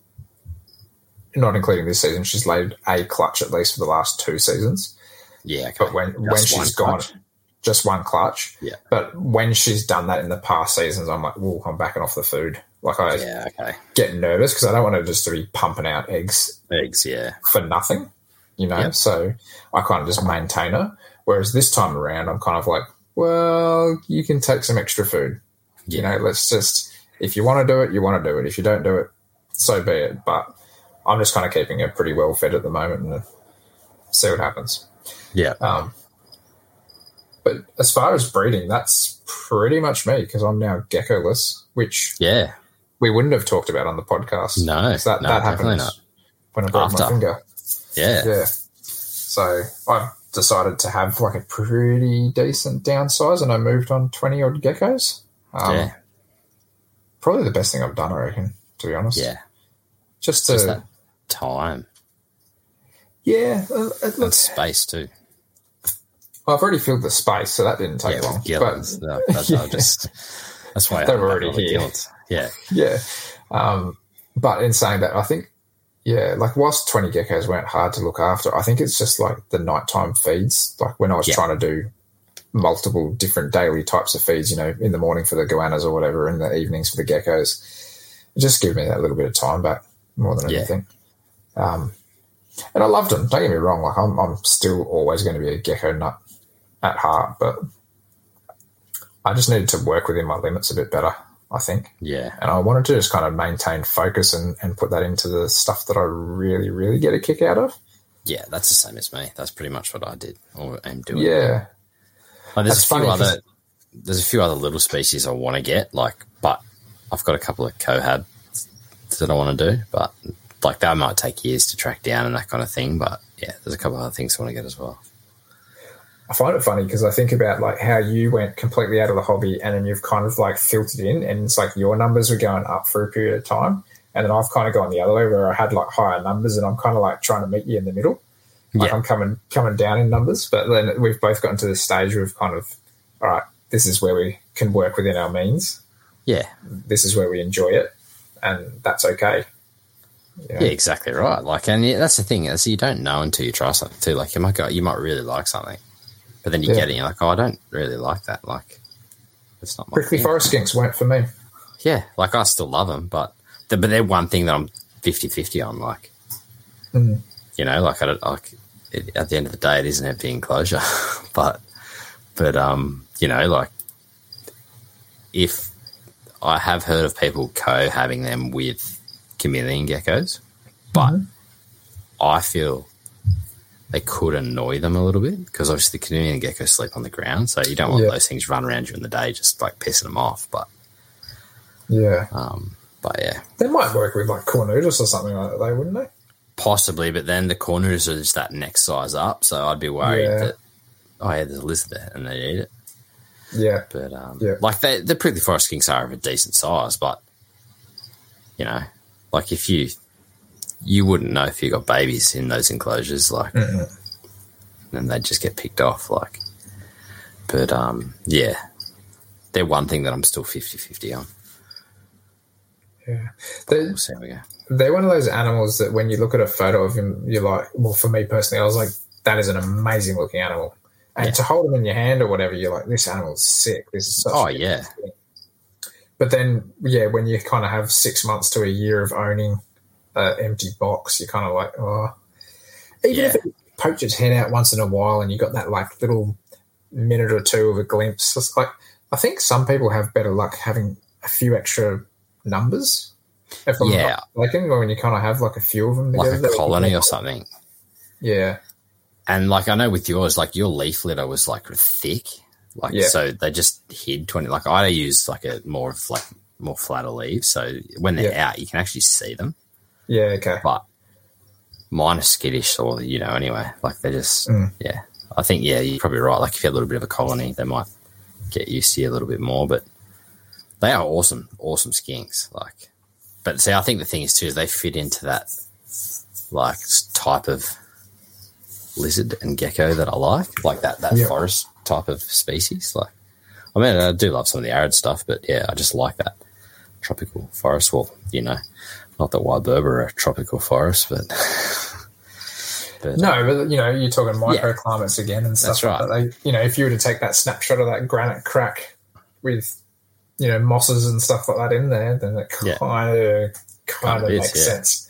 not including this season. She's laid a clutch at least for the last two seasons. Yeah. Okay. But when when Just she's one gone, clutch? just one clutch. Yeah. But when she's done that in the past seasons, I'm like, "Whoa, I'm backing off the food." Like I Yeah. Okay. get nervous because I don't want her just to be pumping out eggs Eggs. Yeah. for nothing, you know. Yeah. So I kind of just maintain her. Whereas this time around, I'm kind of like, well, you can take some extra food. You know, let's just if you want to do it, you want to do it. If you don't do it, so be it. But I'm just kind of keeping it pretty well fed at the moment and see what happens. Yeah. Um, but as far as breeding, that's pretty much me because I'm now geckoless, which Yeah. we wouldn't have talked about on the podcast. No, that, no, that happened when I broke my finger. Yeah. Yeah. So I've decided to have like a pretty decent downsize and I moved on 20 odd geckos. Um, yeah. Probably the best thing I've done, I reckon, to be honest. Yeah. Just to, Just time yeah, uh, it and looks, space too. I've already filled the space, so that didn't take yeah. long. But No, that- Yeah. Just, that's why They I'm already here. Yeah. yeah. Um, but in saying that, I think, yeah, like whilst 20 geckos weren't hard to look after, I think it's just like the nighttime feeds. Like when I was Yeah. trying to do multiple different daily types of feeds, you know, in the morning for the goannas or whatever, in the evenings for the geckos, it just give me that little bit of time back more than Yeah. anything. Um, and I loved them. Don't get me wrong. Like I'm, I'm still always going to be a gecko nut at heart, but I just needed to work within my limits a bit better. I think Yeah. and I wanted to just kind of maintain focus and, and put that into the stuff that I really, really get a kick out of. Yeah. That's the same as me. That's pretty much what I did or am doing. Yeah, Like, there's That's a few other there's a few other little species I want to get, like, but I've got a couple of cohab that I want to do, but like that might take years to track down and that kind of thing. But yeah, there's a couple other things I want to get as well. I find it funny because I think about like how you went completely out of the hobby and then you've kind of like filtered in, and it's like your numbers were going up for a period of time, and then I've kind of gone the other way where I had like higher numbers, and I'm kind of like trying to meet you in the middle. Like Yeah. I'm coming coming down in numbers, but then we've both gotten to this stage where we've kind of, all right, this is where we can work within our means. Yeah, This is where we enjoy it, and that's okay. You know? yeah, exactly right. Like, and yeah, that's the thing is you don't know until you try something too. Like, you might go, you might really like something, but then you Yeah. get it, and you're like, oh, I don't really like that. Like, it's not my Prickly thing. forest skinks weren't for me. Yeah, like I still love them, but the, but they're one thing that I'm 50-50 on. Like, Mhm. you know, like I don't like it, at the end of the day, it is an empty enclosure, but but um, you know, like if I have heard of people co having them with chameleon geckos, but I feel they could annoy them a little bit because obviously the chameleon and gecko sleep on the ground, so you don't want Yeah. those things run around during the day, just like pissing them off. But Yeah, um, but yeah, they might work with like cornutus or something like that, they wouldn't they? possibly. But then the corners are just that next size up, so I'd be worried Yeah. that oh yeah, there's a lizard there and they eat it. Yeah, But um, Yeah. like they, the prickly forest skinks are of a decent size, but you know, like if you you wouldn't know if you got babies in those enclosures, like, Mm-mm. and they'd just get picked off, like. But um, yeah, they're one thing that I'm still 50-50 on. yeah. They, We'll see how we go. they're one of those animals that when you look at a photo of him, you're like, well, for me personally, I was like, that is an amazing looking animal. And Yeah. to hold him in your hand or whatever, you're like, this animal's sick. This is such Oh a yeah, But then, yeah, when you kind of have six months to a year of owning an empty box, you're kind of like, oh. Even if it poked its head out once in a while and you got that like little minute or two of a glimpse, it's like I think some people have better luck having a few extra numbers. If I'm Yeah. not mistaken, when you kind of have like a few of them like a colony or something. Yeah, And like I know with yours, like your leaf litter was like thick, like Yeah. so they just hid twenty. Like I use like a more of like more flatter leaves, so when they're Yeah. out, you can actually see them. yeah, okay. But mine are skittish, or you know, anyway, like they're just Mm. yeah. I think yeah, you're probably right. Like if you had a little bit of a colony, they might get used to you a little bit more. But they are awesome, awesome skinks. Like, but see, I think the thing is too is they fit into that like type of lizard and gecko that I like, like that that forest type of species. Like, I mean, I do love some of the arid stuff, but yeah, I just like that tropical forest. Well, you know, not that Wyberba are tropical forest, but but No, but you know, you're talking microclimates again and stuff That's like right. that. They, you know, if you were to take that snapshot of that granite crack with, you know, mosses and stuff like that in there, then it Yeah. kind of kind of is, makes yeah. sense.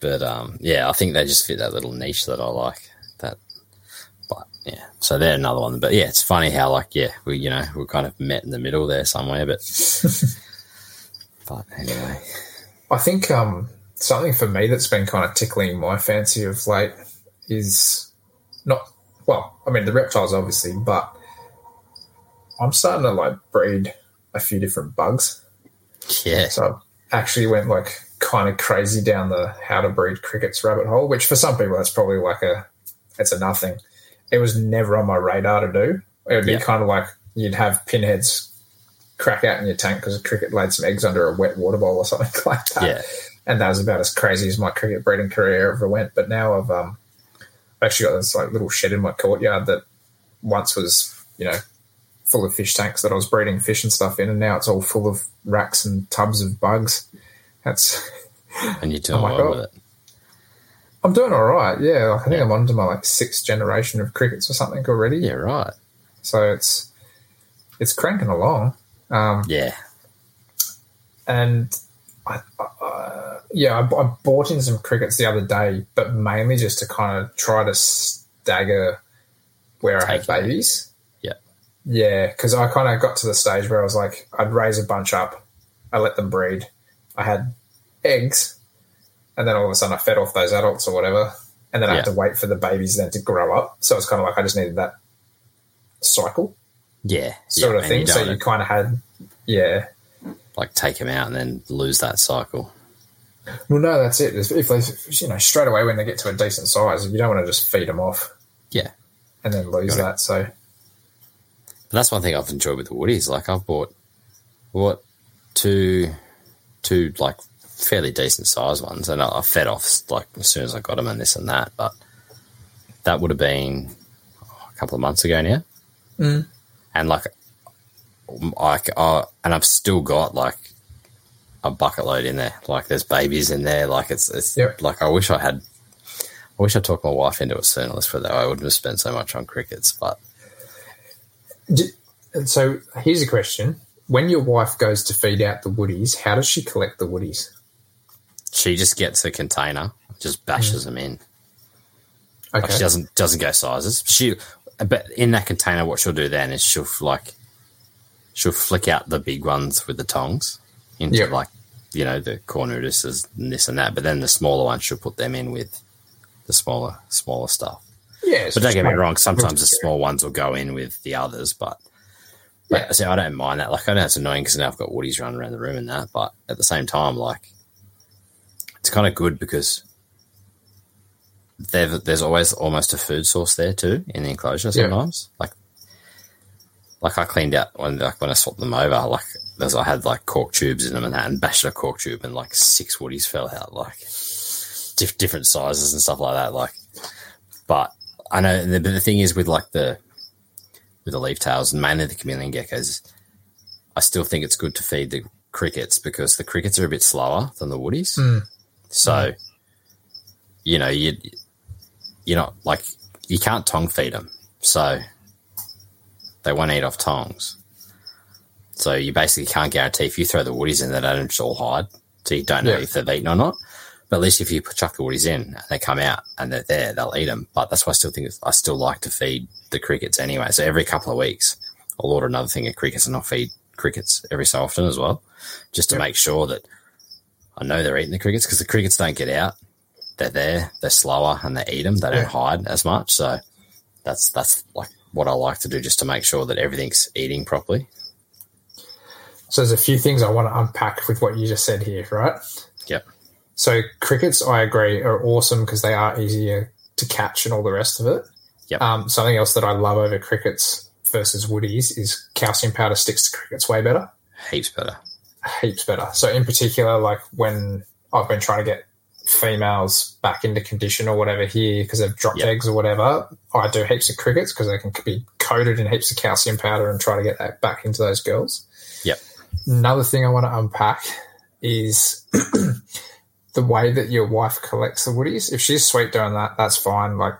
but um, yeah, I think they just fit that little niche that I like. That, yeah, so they're another one. But yeah, it's funny how like yeah, we you know we kind of met in the middle there somewhere, but but anyway, I think um, something for me that's been kind of tickling my fancy of late is not well. I mean, the reptiles obviously, but I'm starting to like breed a few different bugs. yeah, So I actually went like kind of crazy down the how to breed crickets rabbit hole, which for some people that's probably like a it's a nothing. It was never on my radar to do. It would be Yeah. kind of like you'd have pinheads crack out in your tank because a cricket laid some eggs under a wet water bowl or something like that. yeah, And that was about as crazy as my cricket breeding career ever went. But now I've um I've actually got this like little shed in my courtyard that once was, you know, full of fish tanks that I was breeding fish and stuff in, and now it's all full of racks and tubs of bugs. That's and you're doing Oh well God. with it. I'm doing all right. Yeah, I think I'm on to my like sixth generation of crickets or something already. Yeah, right. So it's it's cranking along. Um, Yeah, and I, uh, yeah, I, I bought in some crickets the other day, but mainly just to kind of try to stagger where I have Take it. babies. Yeah. yeah, because I kind of got to the stage where I was like, I'd raise a bunch up, I let them breed, I had eggs, and then all of a sudden I fed off those adults or whatever, and then I had to wait for the babies then to grow up. So it's kind of like I just needed that cycle yeah, sort yeah, of thing. You So you kind of had, yeah. like take them out and then lose that cycle. Well, no, that's it. If they, you know, straight away when they get to a decent size, you don't want to just feed them off Yeah, and then lose that. So But that's one thing I've enjoyed with the woodies. Like I've bought what two two like fairly decent sized ones, and I fed off like as soon as I got them and this and that. But that would have been a couple of months ago now, Mm. and like I, I and I've still got like a bucket load in there. Like there's babies in there. Like it's it's Yep. like I wish I had. I wish I talked my wife into it sooner. Put that. I wouldn't have spent so much on crickets, but D- So here's a question: When your wife goes to feed out the woodies, how does she collect the woodies? She just gets a container, just bashes mm. them in. Okay, Like she doesn't doesn't go sizes. She, but in that container, what she'll do then is she'll like she'll flick out the big ones with the tongs into Yep. like you know the cornutuses and this and that. But then the smaller ones she'll put them in with the smaller smaller stuff. Yeah, But don't get me wrong. Sometimes the small ones will go in with the others, but but Yeah. see, I don't mind that. Like I know it's annoying because now I've got woodies running around the room and that, but at the same time, like it's kind of good because there's always almost a food source there too in the enclosure. Yeah. Sometimes, like like I cleaned out when like when I swapped them over, like there's I had like cork tubes in them and that, and bashed a cork tube and like six woodies fell out, like diff- different sizes and stuff like that. Like, but I know the, but the thing is with like the with the leaf tails and mainly the chameleon geckos, I still think it's good to feed the crickets because the crickets are a bit slower than the woodies. Mm. So, mm. you know, you you're not like you can't tongue feed them, so they won't eat off tongs. So you basically can't guarantee if you throw the woodies in, they don't just all hide. So you don't know Yeah. if they've eaten or not. But at least if you chuck the woodies in and they come out and they're there, they'll eat them. But that's why I still think I still like to feed the crickets anyway. So every couple of weeks, I'll order another thing of crickets and I'll feed crickets every so often as well, just to Yeah. make sure that I know they're eating the crickets because the crickets don't get out. They're there, they're slower, and they eat them. They don't hide as much. So that's that's like what I like to do, just to make sure that everything's eating properly. So there's a few things I want to unpack with what you just said here, right? Yep. So crickets, I agree, are awesome because they are easier to catch and all the rest of it. Yep. Um, something else that I love over crickets versus woodies is calcium powder sticks to crickets way better, Heaps better. Heaps better. So in particular, like when I've been trying to get females back into condition or whatever here because they've dropped Yep. eggs or whatever, I do heaps of crickets because they can be coated in heaps of calcium powder and try to get that back into those girls. Yep. Another thing I want to unpack is the way that your wife collects the woodies. If she's sweet doing that, that's fine. Like,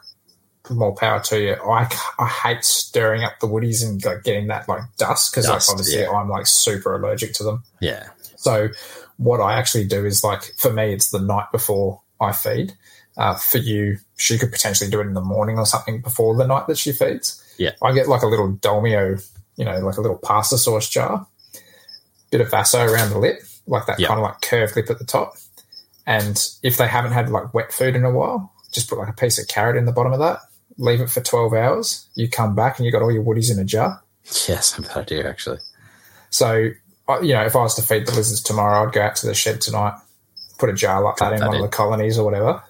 more power to you. I, I hate stirring up the woodies and like getting that like dust because like obviously yeah. I'm like super allergic to them. Yeah. So what I actually do is like for me, it's the night before I feed. Uh, for you, she could potentially do it in the morning or something before the night that she feeds. Yeah. I get like a little Dolmio, you know, like a little pasta sauce jar, bit of Vaso around the lip, like that Yeah. kind of like curved lip at the top. And if they haven't had like wet food in a while, just put like a piece of carrot in the bottom of that, leave it for 12 hours. You come back and you got all your woodies in a jar. Yes, a bad idea actually. So, you know, if I was to feed the lizards tomorrow, I'd go out to the shed tonight, put a jar like that in that one in. of the colonies or whatever.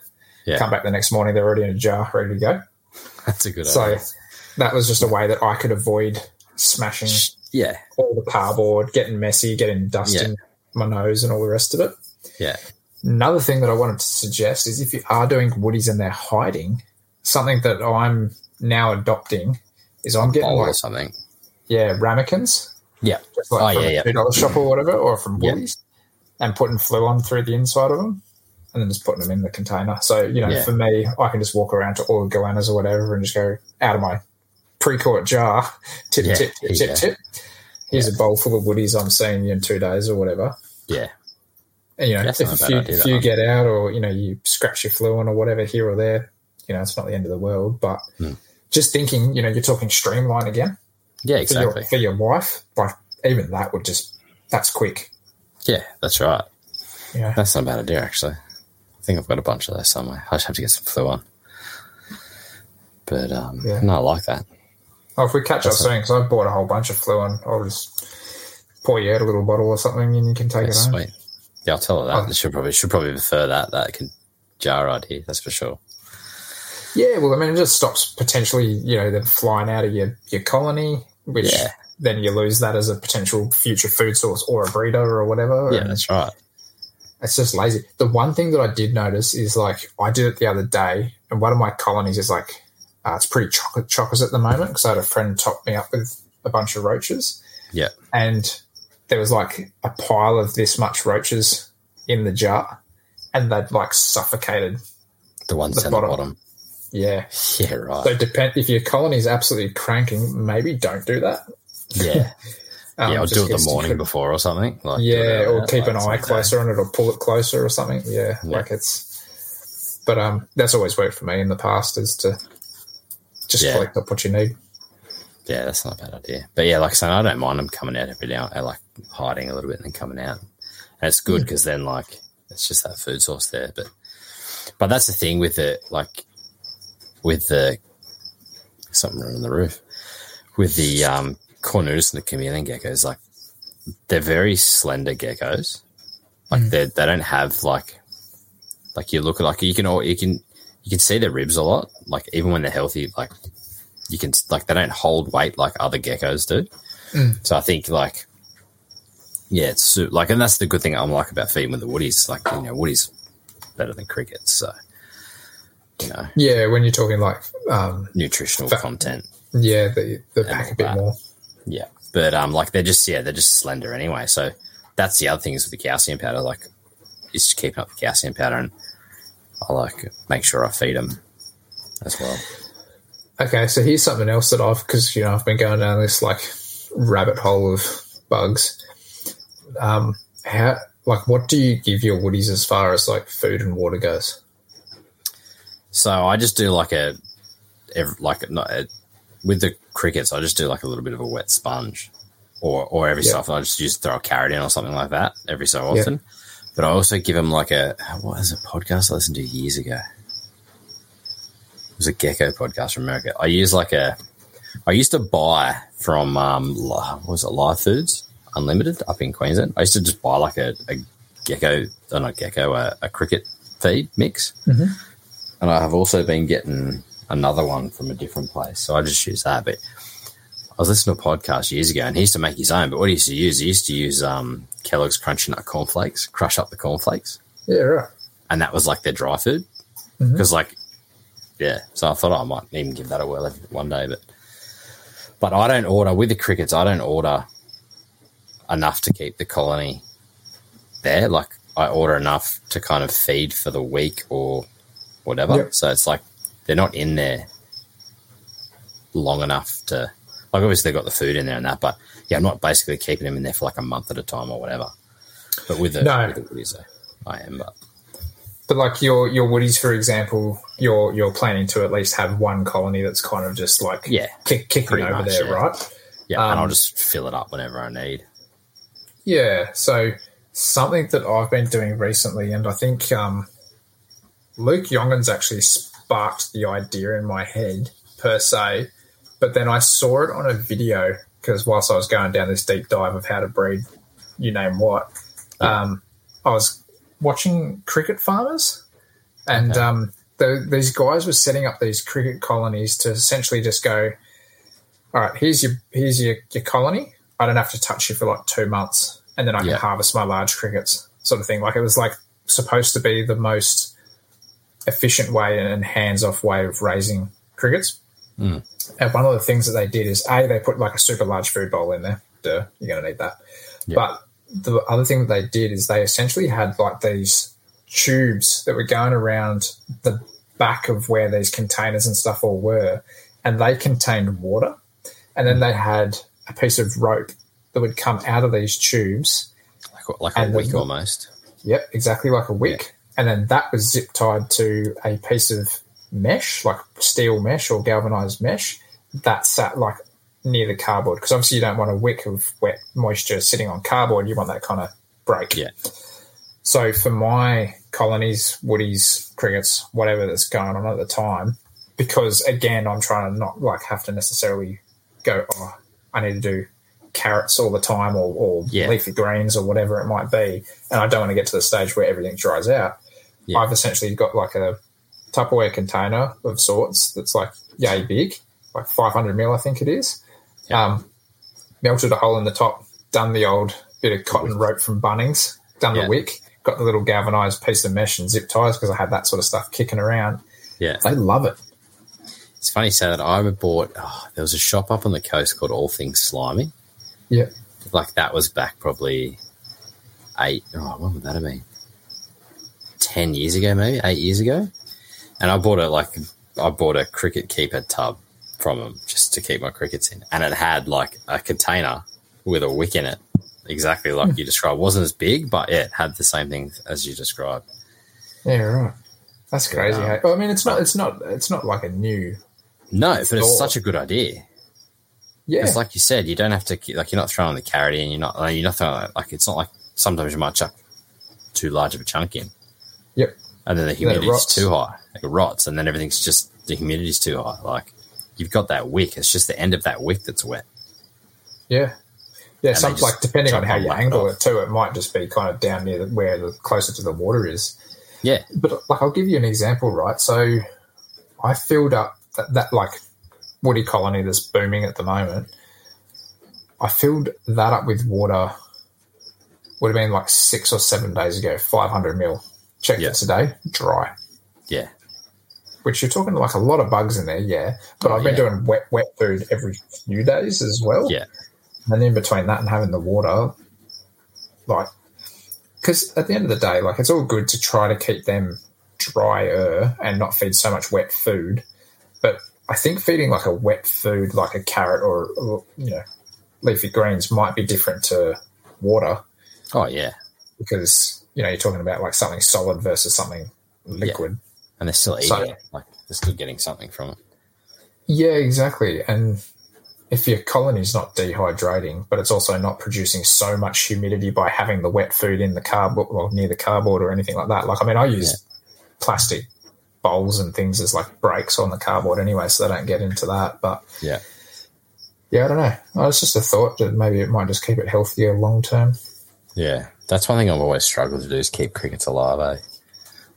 Yeah. Come back the next morning, they're already in a jar, ready to go. That's a good So idea. So that was just a way that I could avoid smashing Yeah. all the cardboard, getting messy, getting dust Yeah. in my nose and all the rest of it. Yeah. Another thing that I wanted to suggest is if you are doing woodies and they're hiding, something that I'm now adopting is I'm getting like, something. yeah, ramekins. Yeah. just like Oh, from yeah, a two dollar shop or whatever, or from Yeah. And putting Fluon through the inside of them, and then just putting them in the container. So you know, Yeah. for me, I can just walk around to all the goannas or whatever, and just go out of my pre-caught jar, tip, Yeah, tip, tip, tip, yeah. tip. Here's a bowl full of woodies. I'm seeing you in two days or whatever. Yeah. And, you know, That's if not a a few, idea, if you get out or you know you scratch your Fluon or whatever here or there, you know, it's not the end of the world. But Hmm. just thinking, you know, you're talking streamline again Yeah, for, exactly. your, for your wife. Like even that would just that's quick. Yeah, that's right. Yeah, That's not a bad idea, actually. I think I've got a bunch of those somewhere. I just have to get some Fluon. But um, Yeah. no, I like that. Oh, if we catch That's up soon, because I bought a whole bunch of Fluon, I'll just pour you out a little bottle or something, and you can take That's it home. sweet. Yeah, I'll tell her that. Oh. She'll probably should probably prefer that that can jar idea. That's for sure. Yeah, well, I mean, it just stops potentially, you know, them flying out of your your colony, which Yeah. then you lose that as a potential future food source or a breeder or whatever. Yeah, that's right. it's just lazy. The one thing that I did notice is like I did it the other day, and one of my colonies is like uh, it's pretty chocolate chockers at the moment because I had a friend top me up with a bunch of roaches. Yeah. and there was like a pile of this much roaches in the jar, and they'd like suffocated. The ones The down bottom. the bottom. Yeah, Yeah, right. so depend if your colony's absolutely cranking, maybe don't do that. yeah. Um, yeah, I'll do it the morning could- before or something. Like, yeah, or there, keep like an eye closer on it, or pull it closer, or something. Yeah, Yeah. like it's. But um, that's always worked for me in the past is to just Yeah. collect up what you need. Yeah, that's not a bad idea. But yeah, like I said, I don't mind them coming out every now, and like hiding a little bit and then coming out. And it's good because then like it's just that food source there. But but that's the thing with it, like with the something running on the roof with the um, and the chameleon geckos. Like they're very slender geckos. Like Mm. they they don't have like like you look at like you can all you can you can see their ribs a lot. Like even when they're healthy, like you can like they don't hold weight like other geckos do. Mm. So I think like yeah, it's like and that's the good thing I'm like about feeding with the woodies. Like you know, woodies better than crickets. So you know, Yeah, when you're talking like, um, nutritional Fa- content. yeah, the the pack a bit that. more. Yeah, but um, like they're just yeah, they're just slender anyway. So that's the other thing is with the calcium powder, like is just keeping up the calcium powder, and I like make sure I feed them as well. Okay, so here's something else that I've because you know I've been going down this like rabbit hole of bugs. Um, how like what do you give your woodies as far as like food and water goes? So I just do like a, like not a, with the crickets, I just do like a little bit of a wet sponge, or or every Yeah. so often I just use throw a carrot in or something like that every so Yeah. often. But I also give them like a what was a podcast I listened to years ago. It was a gecko podcast from America. I use like a, I used to buy from um, what was it Live Foods Unlimited up in Queensland. I used to just buy like a, a gecko, or not gecko, a, a cricket feed mix. Mhm. And I have also been getting another one from a different place, so I just use that. But I was listening to a podcast years ago, and he used to make his own. But what he used to use, he used to use um, Kellogg's Crunchy Nut cornflakes, crush up the cornflakes Yeah, right. and that was like their dry food because like yeah so i thought I might even give that a whirl one day but but i don't order with the crickets i don't order enough to keep the colony there like i order enough to kind of feed for the week or whatever Yep. so it's like they're not in there long enough to like obviously they've got the food in there and that but yeah i'm not basically keeping them in there for like a month at a time or whatever but with the, No. with the woodies, I am but But like your your woodies, for example, you're you're planning to at least have one colony that's kind of just like yeah kick, kicking over much, there, yeah. right? Yeah, and I'll Um, just fill it up whenever I need. Yeah. So something that I've been doing recently, and I think um, Luke Yongens actually sparked the idea in my head per se, but then I saw it on a video because whilst I was going down this deep dive of how to breed, you name what, um, I was watching cricket farmers, and Okay. um, the, these guys were setting up these cricket colonies to essentially just go, all right, here's your here's your, your colony. I don't have to touch you for like two months, and then I can Yeah. harvest my large crickets, sort of thing. Like it was like supposed to be the most efficient way and hands off way of raising crickets. Mm. And one of the things that they did is a they put like a super large food bowl in there. Duh, you're going to need that. But the other thing that they did is they essentially had like these tubes that were going around the back of where these containers and stuff all were, and they contained water. And then they had a piece of rope that would come out of these tubes. Like, like a wick almost. Yep, exactly like a wick. And then that was zip tied to a piece of mesh, like steel mesh or galvanized mesh, that sat like near the cardboard. Because obviously you don't want a wick of wet moisture sitting on cardboard. You want that kind of break. Yeah. So for my colonies, woodies, crickets, whatever that's going on at the time, because again, I'm trying to not like have to necessarily go, oh, I need to do carrots all the time or, or Yeah. leafy greens or whatever it might be. And I don't want to get to the stage where everything dries out. Yeah. I've essentially got like a Tupperware container of sorts that's like yay big, like 500 mil, I think it is. Yeah. Um, melted a hole in the top, done the old bit of cotton rope from Bunnings, done Yeah. the wick, got the little galvanized piece of mesh and zip ties because I had that sort of stuff kicking around. Yeah. They love it. It's funny say that. I bought, oh, there was a shop up on the coast called All Things Slimy. Yeah. Like that was back probably eight, oh, when would that have been? 10 years ago, maybe eight years ago. And I bought it like, I bought a cricket keeper tub from them just to keep my crickets in. And it had like a container with a wick in it, exactly like hmm. you described. It wasn't as big, but yeah, it had the same thing as you described. Yeah, right. That's crazy. Yeah. hey? Well, I mean, it's not. It's not. It's not like a new. No, but it's such a good idea. Yeah. It's like you said, you don't have to keep like you're not throwing the carrot in. You're not you're not throwing like it's not like sometimes you might chuck too large of a chunk in. Yep. And then the humidity's rots. too high. It rots, and then everything's just the humidity's too high. Like you've got that wick. It's just the end of that wick that's wet. Yeah. Yeah, And some like depending on how you angle that. it too, it might just be kind of down near the, where the closer to the water is. Yeah, But like, I'll give you an example, right? So I filled up that, that like woody colony that's booming at the moment. I filled that up with water. Would have been like six or seven days ago, five hundred mil. Checked Yeah. it today, dry. yeah, Which you're talking like a lot of bugs in there, yeah. But I've been Yeah. doing wet wet food every few days as well. yeah, And in between that and having the water, like, because at the end of the day, like, it's all good to try to keep them drier and not feed so much wet food. But I think feeding like a wet food, like a carrot or, or you know, leafy greens might be different to water oh yeah, because, you know, you're talking about like something solid versus something liquid. and they're still eating So- it. Like they're still getting something from it. Yeah, exactly. And if your colony's not dehydrating, but it's also not producing so much humidity by having the wet food in the cardboard or near the cardboard or anything like that. Like, I mean, I use plastic bowls and things as like breaks on the cardboard anyway, so they don't get into that. But Yeah, yeah, I don't know. It's just a thought that maybe it might just keep it healthier long term. Yeah. That's one thing I've always struggled to do is keep crickets alive. Eh?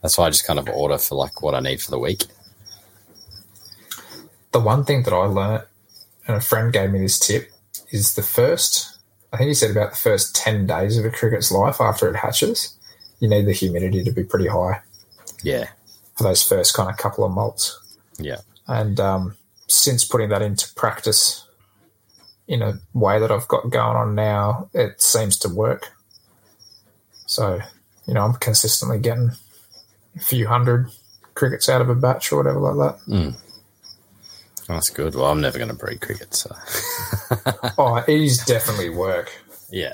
That's why I just kind of order for like what I need for the week. The one thing that I learnt, and a friend gave me this tip, is the first, I think he said about the first 10 days of a cricket's life after it hatches, you need the humidity to be pretty high. Yeah, for those first kind of couple of molts. yeah, And um, since putting that into practice in a way that I've got going on now, it seems to work. So, you know, I'm consistently getting a few hundred crickets out of a batch or whatever like that. Hmm. that's good. Well, I'm never going to breed crickets. So. Oh, it is definitely work. yeah,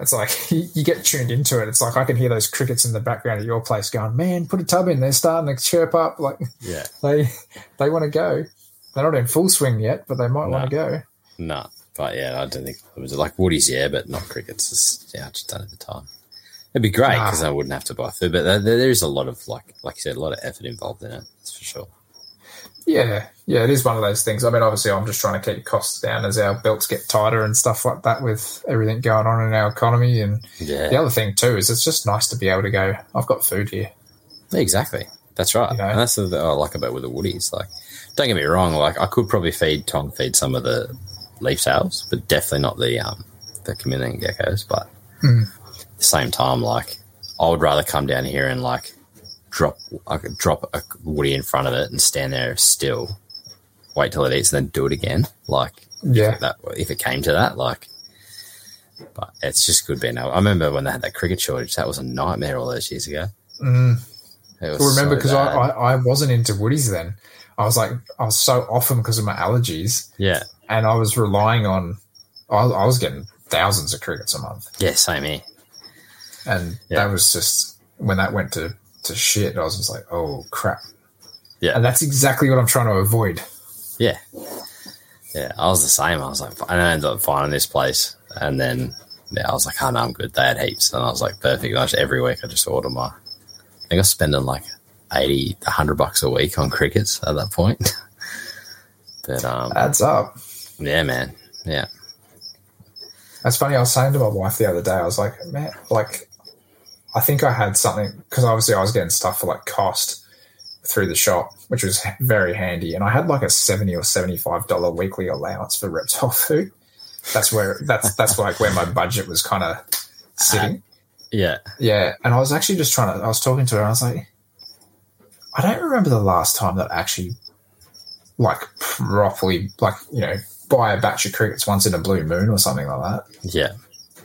It's like you you get tuned into it. It's like I can hear those crickets in the background at your place going, "Man, put a tub in." They're starting to chirp up. Like yeah. they they want to go. They're not in full swing yet, but they might No. want to go. No, but yeah, I don't think it was like woodies, yeah, but not crickets. It's, yeah, I just don't have the time. It'd be great because I wouldn't have to buy food, but there, there is a lot of like, like you said, a lot of effort involved in it. That's for sure. Yeah, yeah, it is one of those things. I mean, obviously, I'm just trying to keep costs down as our belts get tighter and stuff like that with everything going on in our economy. And Yeah, the other thing too is it's just nice to be able to go. I've got food here. exactly. That's right, You know? and that's the, the I like about with the woodies. Like, don't get me wrong. Like, I could probably feed Tong feed some of the leaf tails, but definitely not the um the chameleon geckos. But Mm. The same time, like, I would rather come down here and like drop I could drop a woody in front of it and stand there still, wait till it eats, and then do it again. Like, Yeah, that if it came to that, like. But it's just good being able. I remember when they had that cricket shortage. That was a nightmare all those years ago. mm. It was Well, remember so because I. I I wasn't into woodies then. I was like I was so off them because of my allergies, yeah, and I was relying on. I, I was getting thousands of crickets a month, yeah, same here. And Yeah. that was just when that went to to shit. I was just like, oh crap. Yeah. and that's exactly what I'm trying to avoid. Yeah. Yeah, I was the same. I was like, I ended up finding this place. And then, yeah, I was like, oh, no, I'm good. They had heaps. And I was like, perfect. I just, every week I just order my, I think I was spending like 80, 100 bucks a week on crickets at that point. but, um, Adds up. yeah, man. Yeah. That's funny. I was saying to my wife the other day, I was like, man, like, I think I had something because obviously I was getting stuff for like cost through the shop, which was very handy. And I had like a seventy or seventy-five dollar weekly allowance for reptile food. That's where that's that's like where my budget was kind of sitting. Uh, yeah. Yeah, and I was actually just trying to. I was talking to her. and I was like, I don't remember the last time that I actually, like, properly, like, you know, buy a batch of crickets once in a blue moon or something like that Yeah.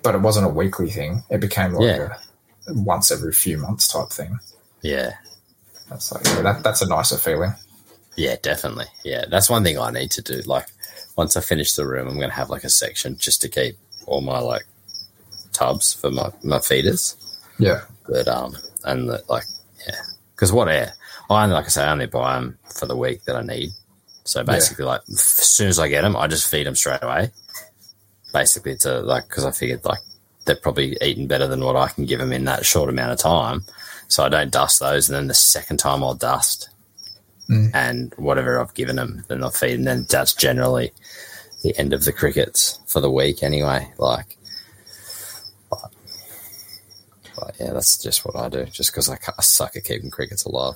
but it wasn't a weekly thing. It became like Yeah. a once every few months type thing. Yeah. That's like yeah, that, that's a nicer feeling. Yeah, definitely. Yeah, that's one thing I need to do. Like, once I finish the room, I'm going to have like a section just to keep all my like tubs for my, my feeders. Yeah, But, um, and the, like, yeah, because what air, I only, like I say, I only buy them for the week that I need. So basically, like, as soon as I get them, I just feed them straight away. Basically, to like, because I figured like they're probably eating better than what I can give them in that short amount of time. So I don't dust those. And then the second time I'll dust, Mm. and whatever I've given them, then they'll feed, and then that's generally the end of the crickets for the week anyway. Like, but, but yeah, that's just what I do, just because I, I suck at keeping crickets alive.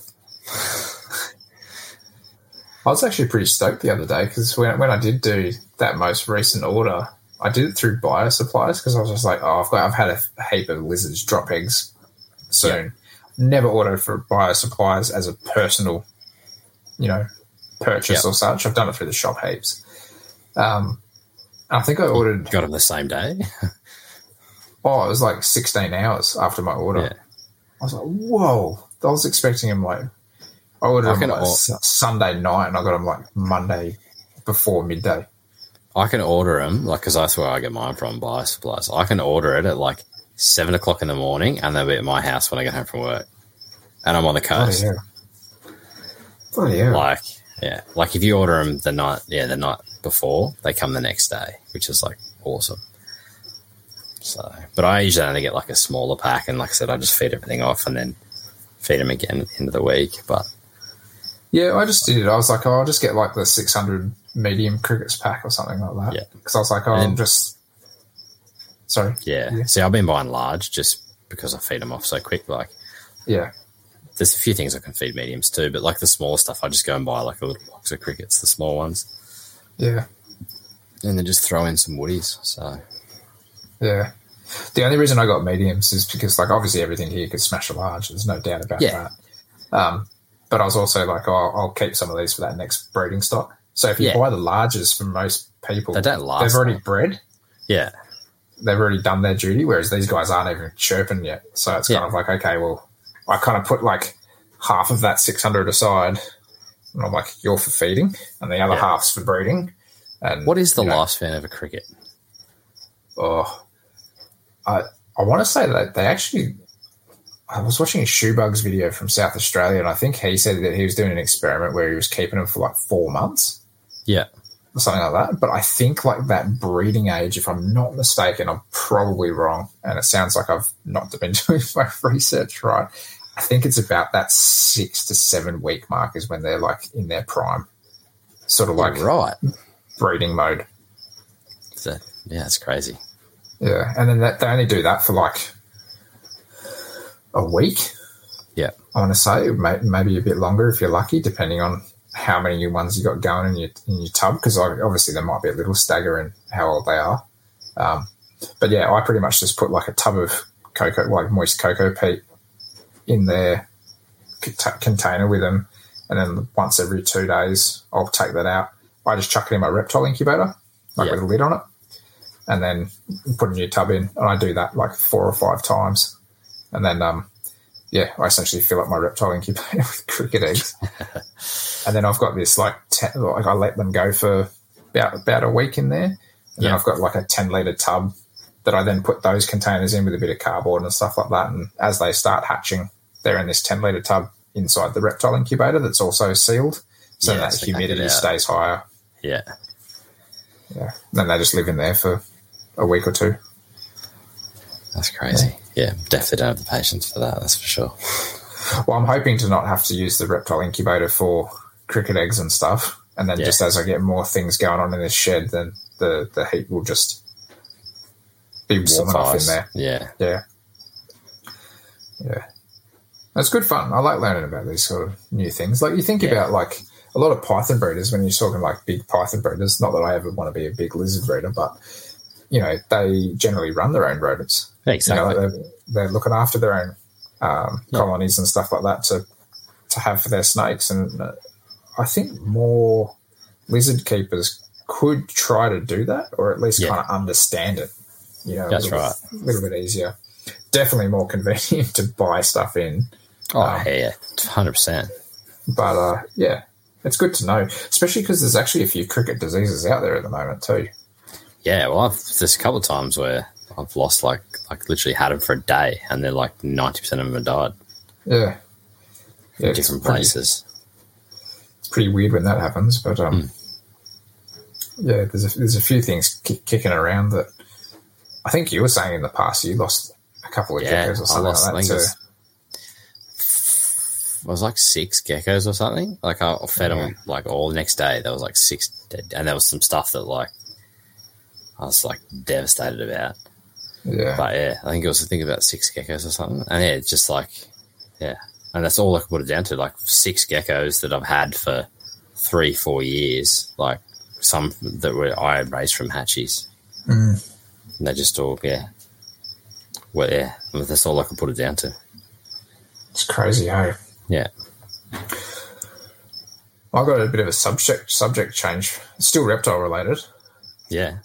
I was actually pretty stoked the other day because when, when I did do that most recent order, I did it through bio supplies because I was just like, oh, I've got, I've had a heap of lizards drop eggs soon. Never ordered for bio supplies as a personal, you know, purchase Yeah. or such. I've done it through the shop heaps. Um, I think I ordered. Got them the same day. Oh, it was like 16 hours after my order. Yeah. I was like, whoa. I was expecting him like, I ordered I him like or- Sunday night and I got him like Monday before midday. I can order them, like, because that's where I get mine from, bio supplies. I can order it at like seven o'clock in the morning, and they'll be at my house when I get home from work, and I'm on the coast. hell. Bloody hell. Like, yeah, like if you order them the night, yeah, the night before, they come the next day, which is like awesome. So, but I usually only get like a smaller pack, and like I said, I just feed everything off and then feed them again at the end of the week. But Yeah, I just did it. I was like, oh, I'll just get like the 600 medium crickets pack or something like that. Yeah. Because I was like, oh, And I'm just. Sorry. yeah, Yeah. see, I've been buying large just because I feed them off so quick. Like, Yeah. there's a few things I can feed mediums too, but like the smaller stuff, I just go and buy like a little box of crickets, the small ones, Yeah. and then just throw in some woodies. So, Yeah. The only reason I got mediums is because, like, obviously everything here could smash a large. There's no doubt about Yeah. that. Um, but I was also like, oh, I'll, I'll keep some of these for that next breeding stock. So if you Yeah. buy the larges from most people, They don't last They've already long. bred. yeah, They've already done their duty, whereas these guys aren't even chirping yet. So it's kind of like, okay, well, I kind of put like half of that 600 aside. And I'm like, you're for feeding, and the other Yeah. half's for breeding. And what is the you know, lifespan of a cricket? Oh, I I want to say that they actually. I was watching a Shoebugs video from South Australia, and I think he said that he was doing an experiment where he was keeping them for like four months Yeah, or something like that. But I think like that breeding age, if I'm not mistaken, I'm probably wrong, and it sounds like I've not been doing my research right. I think it's about that six to seven week mark is when they're like in their prime, sort of like You're right. breeding mode. So, yeah, it's crazy. Yeah, and then that, they only do that for like a week. Yeah. I want to say maybe a bit longer if you're lucky, depending on how many new ones you got going in your in your tub. Because obviously there might be a little stagger in how old they are. Um, but yeah, I pretty much just put like a tub of coco, like moist coco peat, in their cont- container with them, and then once every two days I'll take that out. I just chuck it in my reptile incubator, like Yeah. with a lid on it, and then put a new tub in. And I do that like four or five times, and then um, yeah, I essentially fill up my reptile incubator with cricket eggs, and then I've got this like ten, like I let them go for about about a week in there, and then I've got like a ten liter tub that I then put those containers in with a bit of cardboard and stuff like that, and as they start hatching, they're in this ten liter tub inside the reptile incubator that's also sealed, so Yeah, that so they can't get humidity stays higher. Yeah, Yeah, then they just live in there for a week or two. that's crazy. Yeah, definitely don't have the patience for that. That's for sure. Well, I'm hoping to not have to use the reptile incubator for cricket eggs and stuff. And then Yeah. just as I get more things going on in this shed, then the, the heat will just be warm enough in there. Yeah, Yeah. Yeah. It's good fun. I like learning about these sort of new things. Like you think Yeah. about like a lot of python breeders when you're talking like big python breeders, not that I ever want to be a big lizard breeder, but you know, they generally run their own rodents. You know, exactly. they're, they're looking after their own um, Yeah. colonies and stuff like that to to have for their snakes. And I think more lizard keepers could try to do that, or at least Yeah. kind of understand it. You know, That's a little, right. bit, little bit easier. Definitely more convenient to buy stuff in, oh um, yeah, hundred percent. but uh, yeah, it's good to know, especially because there's actually a few cricket diseases out there at the moment too. Yeah, well, I've there's a couple of times where I've lost like like literally had them for a day, and they're like ninety percent of them have died Yeah, yeah, different pretty- places. Pretty weird when that happens. But um, Hmm. yeah, there's a, there's a few things ki- kicking around that I think you were saying in the past. You lost a couple of Yeah, geckos or I something lost. Like that. too. was it was like six geckos or something. Like I fed Yeah. them like all the next day. There was like six, dead, and there was some stuff that like I was like devastated about. Yeah. But yeah, I think it was I think about six geckos or something. And yeah, it's just like yeah, and that's all I can put it down to. Like six geckos that I've had for three, four years. Like some that were I raised from hatchies. Mm. And they just all yeah. Well, yeah, that's all I can put it down to. It's crazy, hey. Yeah. I got a bit of a subject subject change. It's still reptile related, Yeah.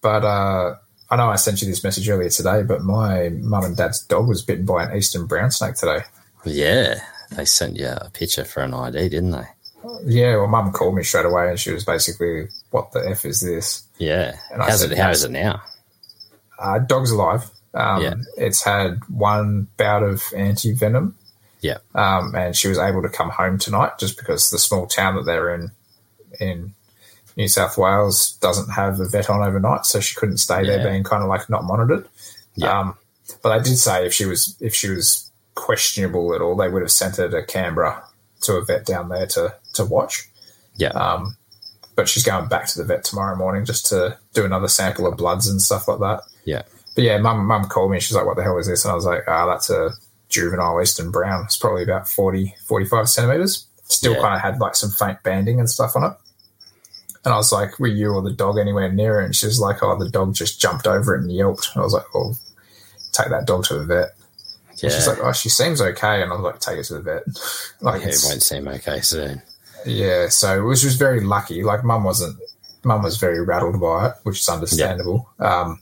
but uh, I know I sent you this message earlier today. But my mum and dad's dog was bitten by an eastern brown snake today. Yeah, they sent you a picture for an ID, didn't they? Yeah, well, mum called me straight away, and she was basically, "What the f is this?" Yeah. And I How's said it? How is it now? Uh, dog's alive. Um, Yeah. It's had one bout of anti venom, Yeah. um, and she was able to come home tonight just because the small town that they're in in New South Wales doesn't have a vet on overnight, so she couldn't stay there, being kind of like not monitored. Yeah. Um, but they did say if she was if she was questionable at all, they would have sent her to Canberra to a vet down there to to watch. Yeah. Um, but she's going back to the vet tomorrow morning just to do another sample of bloods and stuff like that. Yeah. But yeah, mum, mum called me. She's like, "What the hell is this?" And I was like, "Ah, that's a juvenile eastern brown. It's probably about 40, 45 centimeters. Still Yeah. kind of had like some faint banding and stuff on it." And I was like, "Were you or the dog anywhere near it?" And she was like, "Oh, the dog just jumped over it and yelped." And I was like, "Well, take that dog to the vet." Yeah. And she's like, "Oh, she seems okay." And I was like, "Take it to the vet." like, yeah, it won't seem okay soon. yeah, so which was very lucky. Like mum wasn't, mum was very rattled by it, which is understandable. Um,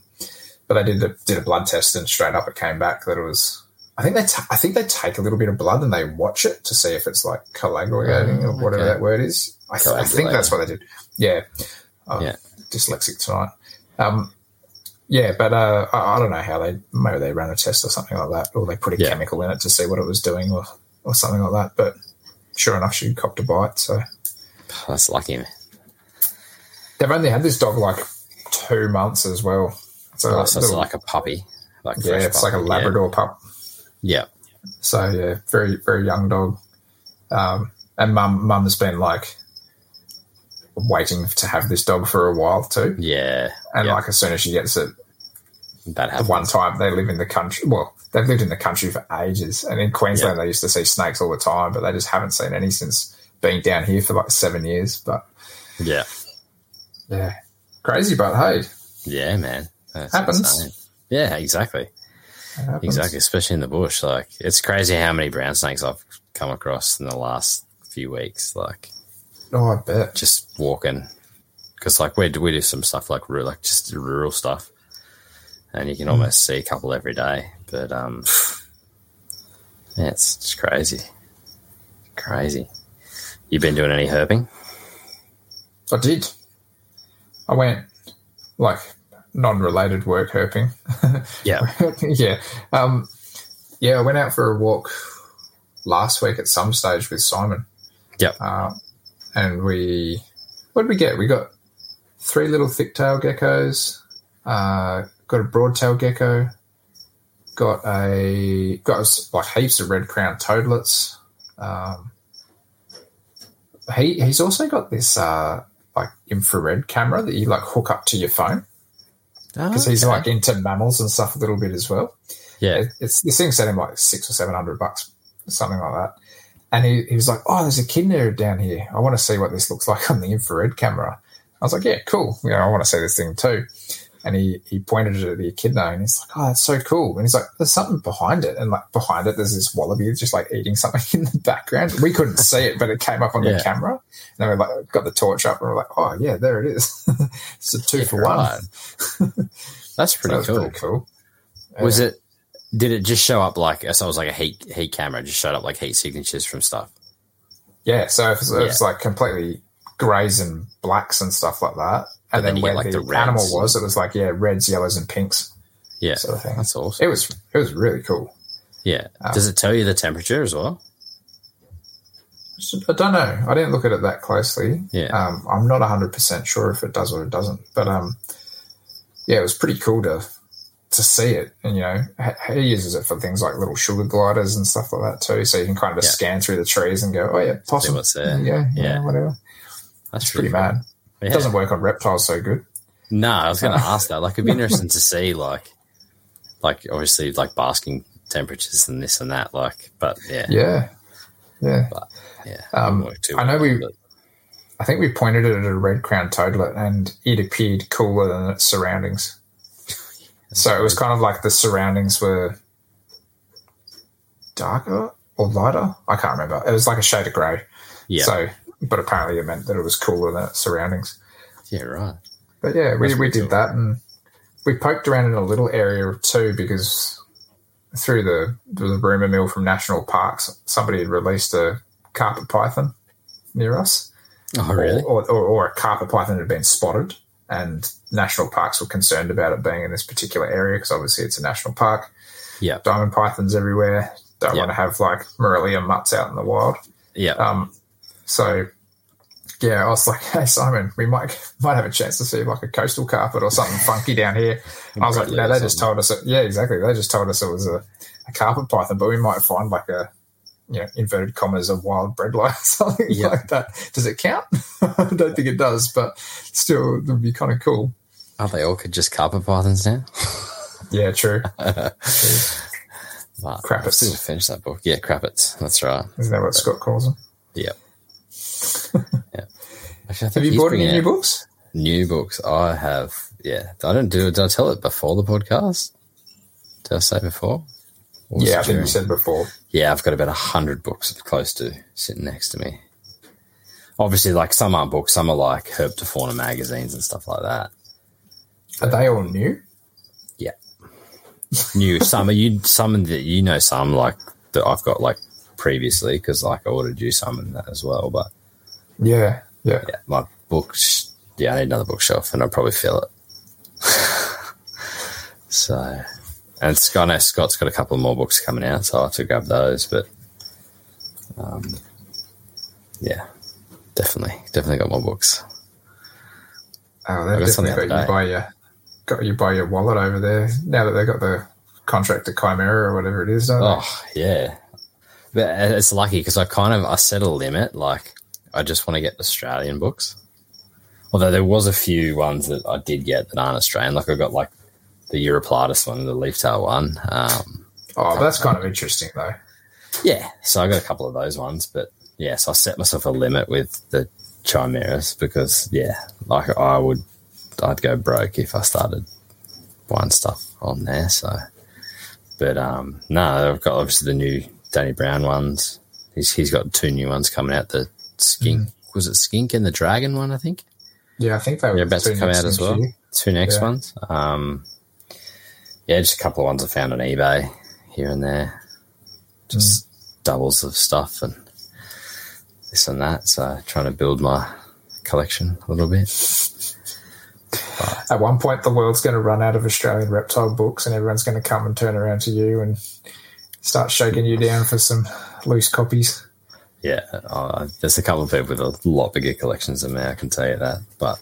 but they did a, did a blood test and straight up it came back that it was. I think they ta I think they take a little bit of blood and they watch it to see if it's like coagulating or Oh, whatever okay. that word is. I, th- I think that's what they did. Yeah, Yeah. dyslexic tonight. Um, yeah, but uh, I, I don't know how they maybe they ran a test or something like that, or they put a Yeah. chemical in it to see what it was doing, or or something like that. But sure enough, she copped a bite. So That's lucky. man. they've only had this dog like two months as well. So, Oh, so it's like a puppy. Like yeah, it's like a puppy, Labrador pup. Yeah. So yeah, very very young dog. Um, and mum mum has been like waiting to have this dog for a while too. Yeah. And yeah. like as soon as she gets it, that the happens. one time they live in the country. Well, they've lived in the country for ages, and in Queensland they used to see snakes all the time, but they just haven't seen any since being down here for like seven years. But Yeah. yeah, crazy. But hey, Yeah, man. That's Happens. insane. Yeah, exactly. Exactly. Especially in the bush. Like, it's crazy how many brown snakes I've come across in the last few weeks. Like, Oh, I bet. just walking. Because, like, we do, we do some stuff like, like just rural stuff. And you can almost see a couple every day. But, um, yeah, it's just crazy. Crazy. You been doing any herping? I did. I went like non-related work herping. Yeah. yeah. Um, yeah, I went out for a walk last week at some stage with Simon. Yep. Uh, and we, what did we get? We got three little thick-tail geckos, uh, got a broad-tail gecko, got a, got like heaps of red crown toadlets. Um, he, he's also got this, uh, like infrared camera that you like hook up to your phone because he's Okay. like into mammals and stuff a little bit as well. yeah. It- It's this thing set him like six or seven hundred bucks, something like that. And he, he was like, "Oh, there's a echidna down here. I want to see what this looks like on the infrared camera." I was like, "Yeah, cool. You know, I want to see this thing too." And he, he pointed it at the echidna and he's like, "Oh, that's so cool." And he's like, "There's something behind it." And like behind it, there's this wallaby just like eating something in the background. We couldn't see it, but it came up on Yeah. the camera. And then we like got the torch up and we're like, "Oh yeah, there it is. it's a two Yeah, for one." right. That's So pretty that's cool. pretty cool. Was Yeah. it? Did it just show up like? So it was like a heat heat camera. Just showed up like heat signatures from stuff. Yeah, so if it's, Yeah. it's like completely greys and blacks and stuff like that. And then then, where like, the, the animal was, it was like yeah, reds, yellows, and pinks Yeah, sort of thing. that's awesome. It was it was really cool. Yeah. Um, Does it tell you the temperature as well? I don't know. I didn't look at it that closely. Yeah. Um, I'm not 100 percent sure if it does or it doesn't. But um, yeah, it was pretty cool to to see it. And you know, he uses it for things like little sugar gliders and stuff like that too. So you can kind of Yeah. scan through the trees and go, oh yeah, possum. Yeah, yeah, Yeah. whatever. That's It's pretty really cool. mad. Yeah. It doesn't work on reptiles so good. No, I was going to ask that. Like, it'd be interesting to see, like, like obviously, like basking temperatures and this and that. Like, but yeah, Yeah, yeah. yeah. Um, wouldn't work too I know well, we- but- I think we pointed it at a red crowned toadlet, and it appeared cooler than its surroundings. So it was kind of like the surroundings were darker or lighter. I can't remember. It was like a shade of grey. yeah, So, but apparently it meant that it was cooler than its surroundings. yeah, right. But yeah, we, we did that, and we poked around in a little area too because through the the rumor mill from national parks, somebody had released a carpet python near us, Oh, really? or, or, or a carpet python had been spotted, and national parks were concerned about it being in this particular area because obviously it's a national park. Yeah. diamond pythons everywhere. Don't Yeah. want to have like Morelia mutts out in the wild. Yeah, Um, so yeah, I was like, "Hey Simon, we might might have a chance to see like a coastal carpet or something funky down here." I was like, "No, they just told us, it, yeah, exactly. They just told us it was a, a carpet python, but we might find like a you know inverted commas a wild bredli or something Yeah. like that. Does it count? I don't think it does, but still, it would be kind of cool. Are they all just carpet pythons now? Yeah, true. Crappets. I still finish that book. Yeah, crappets. That's right. Isn't that what Scott calls them? Yeah. yeah. Actually, Have you bought any new books? New books. I have. Yeah. I don't do it. Did I tell it before the podcast? Did I say before? Yeah, I think you said before. Yeah, I've got about a hundred books close to sitting next to me. Obviously, like some are books, some are like Herpetofauna magazines and stuff like that. Are they all new? Yeah, new some are you some that you know some like that I've got like previously because like I ordered you some and that as well. But Yeah, yeah. yeah, my books. Yeah, I need another bookshelf, and I'll probably fill it. so, and Scott, I know Scott's got a couple more books coming out, so I'll have to grab those. But, um, yeah, definitely, definitely got more books. Oh, I they've definitely got you by your got you by your wallet over there. Now that they got the contract to Chimaira or whatever it is, don't Oh yeah, but it's lucky because I kind of I set a limit. Like I just want to get Australian books. Although there was a few ones that I did get that aren't Australian. Like I got like the Uroplatus one, the Leaftail one. Um? Oh, that's kind of interesting though. yeah, so I got a couple of those ones. But yeah, so I set myself a limit with the Chimairas because yeah, like I would, I'd go broke if I started buying stuff on there. So, but um, no, I've got obviously the new Danny Brown ones. He's he's got two new ones coming out. The skink was it skink and the dragon one? I think Yeah, I think they were about to come out as well. Two next Yeah. ones. Um, yeah, just a couple of ones I found on eBay here and there. Just doubles of stuff and this and that. So trying to build my collection a little bit. At one point, the world's going to run out of Australian reptile books, and everyone's going to come and turn around to you and start shaking you down for some loose copies. Yeah, uh, there's a couple of people with a lot bigger collections than me. I can tell you that, but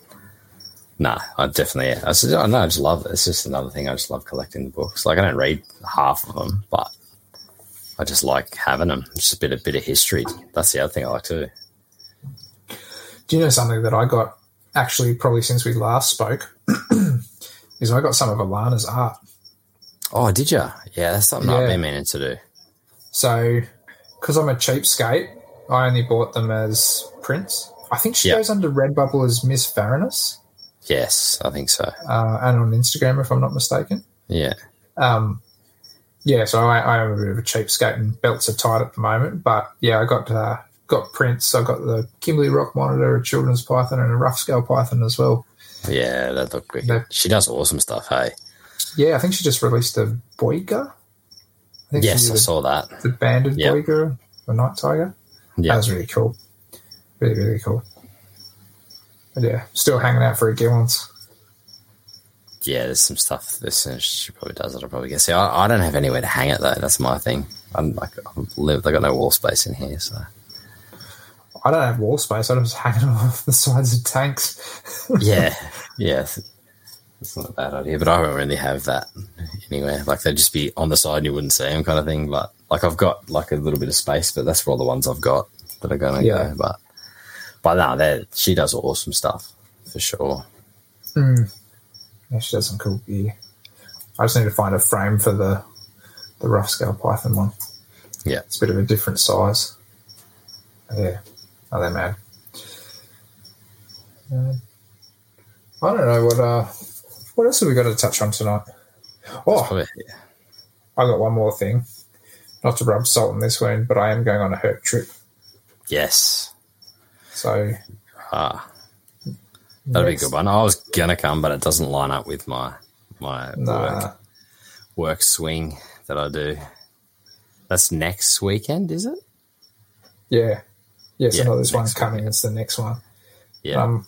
no, I definitely. I just, I know, I just love it. It's just another thing. I just love collecting the books. Like I don't read half of them, but I just like having them. It's Just a bit, a bit of history. That's the other thing I like too. Do you know something that I got actually probably since we last spoke? is I got some of Alana's art. Oh, did you? Yeah, that's something I've been meaning to do. So, because I'm a cheapskate, I only bought them as prints. I think she Yeah. goes under Redbubble as Miss Varanus, Yes, I think so. uh, and on Instagram, if I'm not mistaken. Yeah, Um, yeah, so I, I am a bit of a cheapskate, and belts are tight at the moment. But yeah, I got uh, got prints. I got the Kimberley Rock Monitor, a children's python, and a rough scale python as well. yeah, that looked wicked. No. She does awesome stuff. Hey, Yeah, I think she just released a Boiga. I yes, I did saw that. the, the banded Yeah. Boiga, the night tiger. That was really cool. Really, really cool. But yeah, still hanging out for a Gillen's. yeah. There's some stuff. This she probably does it. I'll probably guess. Yeah, I, I don't have anywhere to hang it though. That's my thing. I'm like, I live. I got no wall space in here, so I don't have wall space. I'm just hanging off the sides of tanks. yeah, yeah. It's not a bad idea, but I don't really have that anywhere. Like they'd just be on the side and you wouldn't see them, kind of thing. But like I've got like a little bit of space, but that's for all the ones I've got that are gonna Yeah. go. But but no, they she does awesome stuff for sure. Mm. Yeah, she does some cool gear. I just need to find a frame for the the rough scale Python one. Yeah. It's a bit of a different size. Yeah. Oh, they're mad. Uh, I don't know what uh what else have we got to touch on tonight? Oh, I got one more thing. Not to rub salt in this wound, but I am going on a herp trip. Yes. So Ah, that'd be a good one. I was gonna come, but it doesn't line up with my my work Nah, work swing that I do. That's next weekend, is it? yeah, yes, Yeah, this one's next coming. It's the next one. Yeah. Um,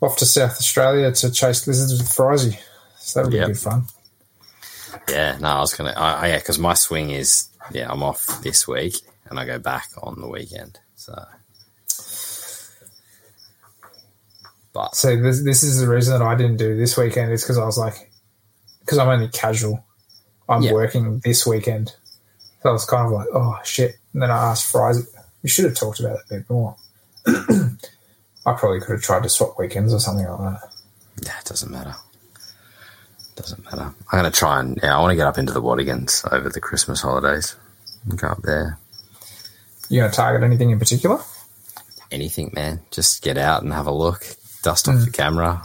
off to South Australia to chase lizards with Frizy. So that'll be Yep. good fun. Yeah, no, I was gonna. I, I yeah, because my swing is yeah, I'm off this week and I go back on the weekend. So, but So this this is the reason that I didn't do this weekend is because I was like, because I'm only casual. I'm Yeah. working this weekend, so I was kind of like, oh shit. And then I asked Frizy. We should have talked about it a bit more. I probably could have tried to swap weekends or something like that. That doesn't matter. Doesn't matter. I'm gonna try and yeah, I want to get up into the Wadigans over the Christmas holidays and go up there. You going to target anything in particular? Anything, man. Just get out and have a look. Dust off mm. the camera.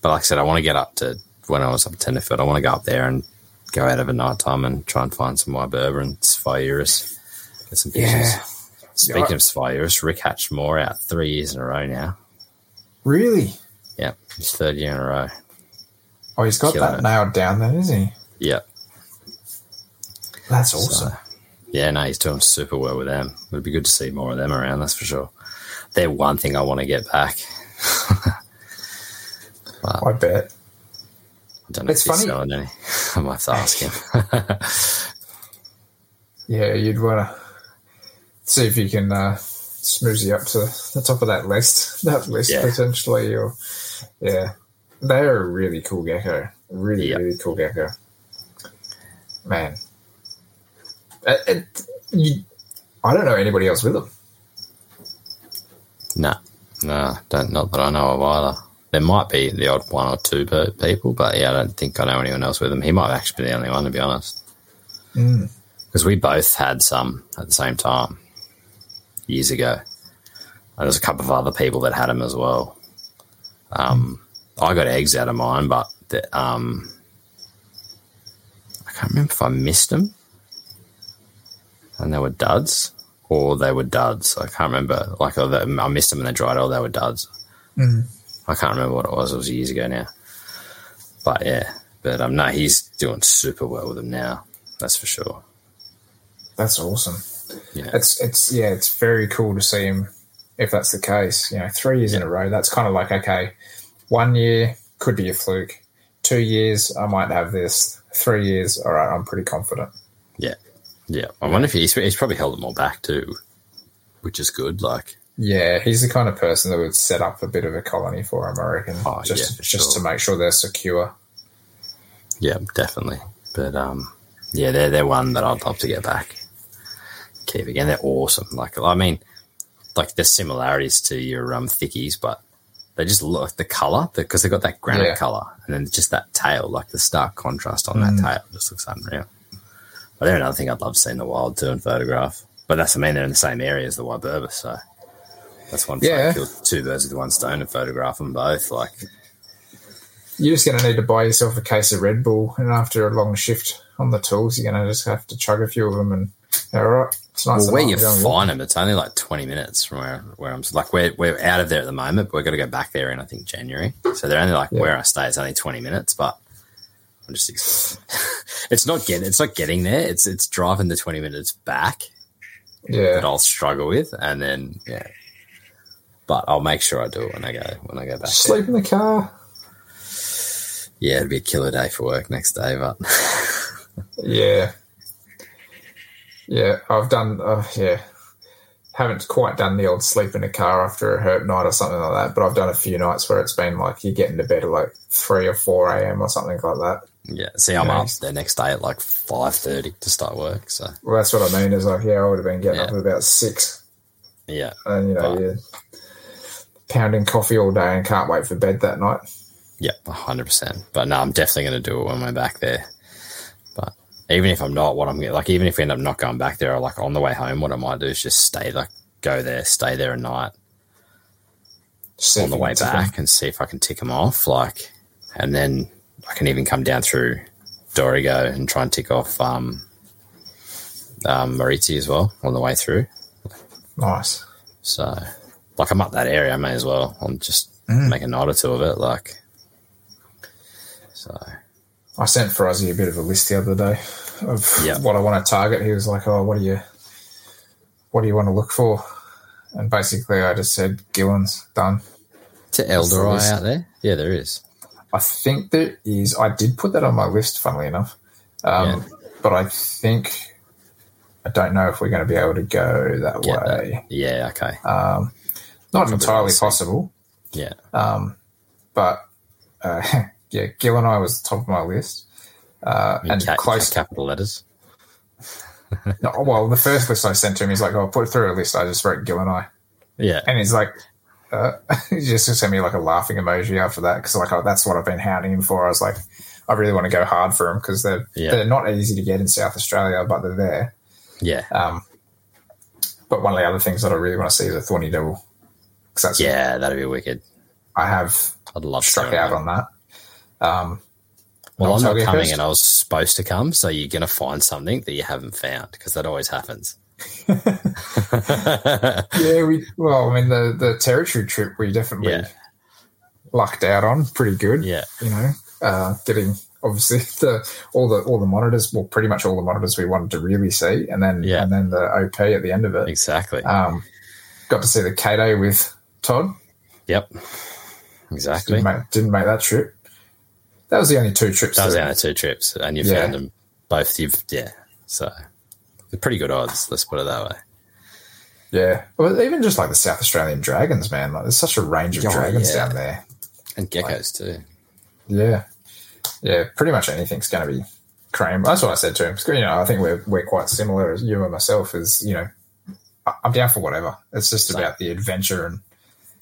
But like I said, I want to get up to when I was up at Tenterfield. I want to go up there and go out over night time and try and find some Wyberba and Sphyrurus. Get some pictures. Yeah. Speaking Yeah. of Sphyrurus, Rick hatched more out three years in a row now. Really? Yeah, his third year in a row. Oh, he's got Killing that it. nailed down then, isn't he? Yeah. That's So, awesome. yeah, no, he's doing super well with them. It'd be good to see more of them around, that's for sure. They're one thing I want to get back. but I bet. I don't know It's if he's funny. selling any. I might have to ask him. Yeah, you'd want to see if you can uh, smooth you up to the top of that list. That list Yeah. potentially, or yeah, they're a really cool gecko. Really, Yeah. really cool gecko. Man, it, it, you, I don't know anybody else with them. no, no, don't, not that I know of either. There might be the odd one or two people, but yeah, I don't think I know anyone else with them. He might actually be the only one, to be honest. Mm. because we both had some at the same time years ago. And there's a couple of other people that had them as well. Um, I got eggs out of mine, but the, um, I can't remember if I missed them and they were duds or they were duds. I can't remember. Like I missed them and they dried or they were duds. Mm. I can't remember what it was. It was years ago now. But yeah, but um, no, he's doing super well with them now. That's for sure. That's awesome. Yeah. It's it's yeah, it's very cool to see him if that's the case. You know, three years in a row. That's kind of like okay, one year could be a fluke. Two years, I might have this. Three years, all right, I'm pretty confident. Yeah, yeah. I wonder if he's he's probably held them all back too, which is good. Like, Yeah, he's the kind of person that would set up a bit of a colony for him, I reckon. Oh, just yeah, just sure. to make sure they're secure. yeah, definitely. But um, yeah, they're they're one that I'd love to get back. Keep again. They're awesome. Like, I mean, like there's similarities to your um thickies, but they just look the color because they've got that granite Yeah. color, and then just that tail, like the stark contrast on Mm. that tail, just looks unreal. But they're another thing I'd love to see in the wild too and photograph. But that's I mean they're in the same area as the Wyberba, so that's one. Yeah. Yeah, kill two birds with one stone and photograph them both. Like, You're just going to need to buy yourself a case of Red Bull, and after a long shift on the tools, you're going to just have to chug a few of them. And all right, it's nice. well, where you find them, it's only like twenty minutes from where where I'm. Like we're we're out of there at the moment, but we're going to go back there in I think January. So they're only like Yeah. where I stay. It's only twenty minutes, but I'm just. it's not getting. It's not getting there. It's it's driving the twenty minutes back Yeah, that I'll struggle with, and then yeah. But I'll make sure I do it when I go when I go back. there. sleep in the car. Yeah, it'd be a killer day for work next day, but Yeah, yeah. I've done. Uh, yeah, haven't quite done the old sleep in a car after a herp night or something like that, but I've done a few nights where it's been like you get into bed at like three or four a.m. or something like that. Yeah. See, I'm Yeah. up the next day at like five thirty to start work. So Well, that's what I mean. Is like, yeah, I would have been getting up at about six, yeah, and you know, Right. you're pounding coffee all day and can't wait for bed that night. yeah, hundred percent. But no, I'm definitely going to do it when we're back there. Even if I'm not, what I'm like, even if we end up not going back there, or like on the way home, what I might do is just stay like go there, stay there a night See on the way back and see if I can tick them off. Like, and then I can even come down through Dorrigo and try and tick off um, um, as well on the way through. Nice. So, like, I'm up that area. I may as well. I'm just Mm. make a night or two of it. Like, so I sent Frozzy a bit of a list the other day of Yeah. what I want to target. He was like, "Oh, what do you, what do you want to look for?" And basically, I just said, "Gillen's done." to the Elderai out there. Yeah, there is. I think there is. I did put that on my list, funnily enough, um, but I think I don't know if we're going to be able to go that Get that. way. Yeah. Okay. Um, not entirely possible, yeah. um, but uh, yeah, Gilleni was top of my list, uh, and Ca- close. capital letters. No, well, the first list I sent to him, he's like, "Oh, put through a list." I just wrote Gilleni, Yeah. and he's like, uh, he just sent me like a laughing emoji after that because like oh, that's what I've been hounding him for. I was like, I really want to go hard for him because they're Yeah. they're not easy to get in South Australia, but they're there. Yeah. Um, but one of the other things that I really want to see is a Thorny Devil because that's Yeah. That'd be wicked. I have I'd love struck out that. on that. Um, Well, I'm not coming, first? and I was supposed to come, so you're going to find something that you haven't found because that always happens. yeah, we well, I mean the the territory trip we definitely Yeah. lucked out on pretty good. yeah, you know, uh, getting obviously the all the all the monitors, well, pretty much all the monitors we wanted to really see, and then Yeah. and then the OP at the end of it. exactly. Um, got to see the Kato with Todd. yep, exactly. Didn't make, didn't make that trip. That was the only two trips. That was the only two trips, and you Yeah. found them both. You've yeah, so they're pretty good odds. Let's put it that way. Yeah, well, even just like the South Australian dragons, man. Like, there's such a range of Oh, dragons yeah. down there. And geckos too. Yeah, yeah. Pretty much anything's going to be cream. That's what I said to him. You know, I think we're we're quite similar as you and myself. Is you know, I'm down for whatever. It's just Same. about the adventure and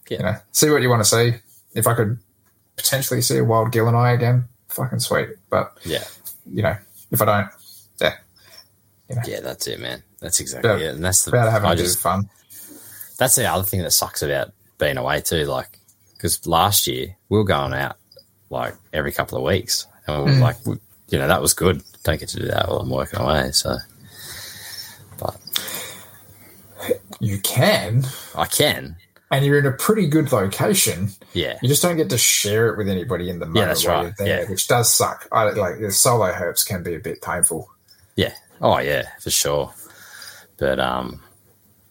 Yeah. you know, see what you want to see. If I could potentially see a wild gilleni again, fucking sweet. But Yeah, you know, if I don't, yeah, yeah, that's it, man. That's exactly About- it, and that's the. about having I just fun. that's the other thing that sucks about being away too. Like, because last year we were going out like every couple of weeks, and we were Mm. like, we, you know, that was good. Don't get to do that while I'm working away, so. But You can, I can, and you're in a pretty good location. yeah, You just don't get to share it with anybody in the moment that's while right, you're there, yeah. which does suck. I like the solo herps can be a bit painful. yeah. Oh yeah, for sure. But um,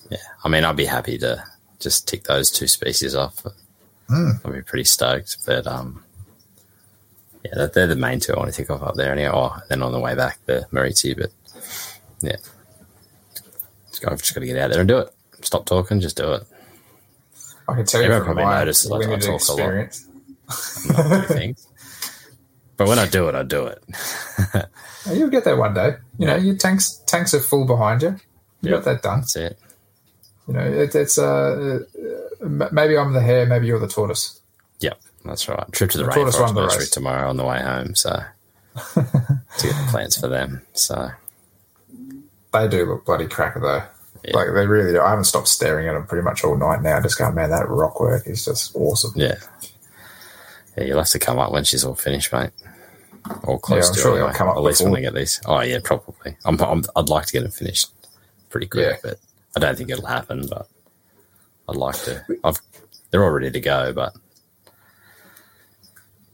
yeah. I mean, I'd be happy to just tick those two species off. Mm. I'd be pretty stoked. But um, yeah, they're the main two I want to tick off up there. Anyway, oh, then on the way back, the Moritzi. But yeah, got, just got to get out there and do it. Stop talking, just do it. I can tell you Everyone from probably my noticed that I talk a lot. experience. Things. But when I do it, I do it. You'll get there one day. You know, your tanks tanks are full behind you. You Yep. got that done. That's it. You know, it, it's uh, uh, maybe I'm the hare, maybe you're the tortoise. Yep, that's right. Trip to the The tortoise rainforest won the nursery race. tomorrow on the way home. So to get the plans for them. So They do look bloody cracker though. Yeah. Like they really do. I haven't stopped staring at them pretty much all night now. Just going, man, that rock work is just awesome. yeah, yeah. You'll have to come up when she's all finished, mate. Or close Yeah, I'm to sure it. they'll anyway. come up At least when before. they get these. Oh yeah, probably. I'm, I'm, I'd like to get them finished pretty quick, Yeah. but I don't think it'll happen. But I'd like to. I've they're all ready to go, but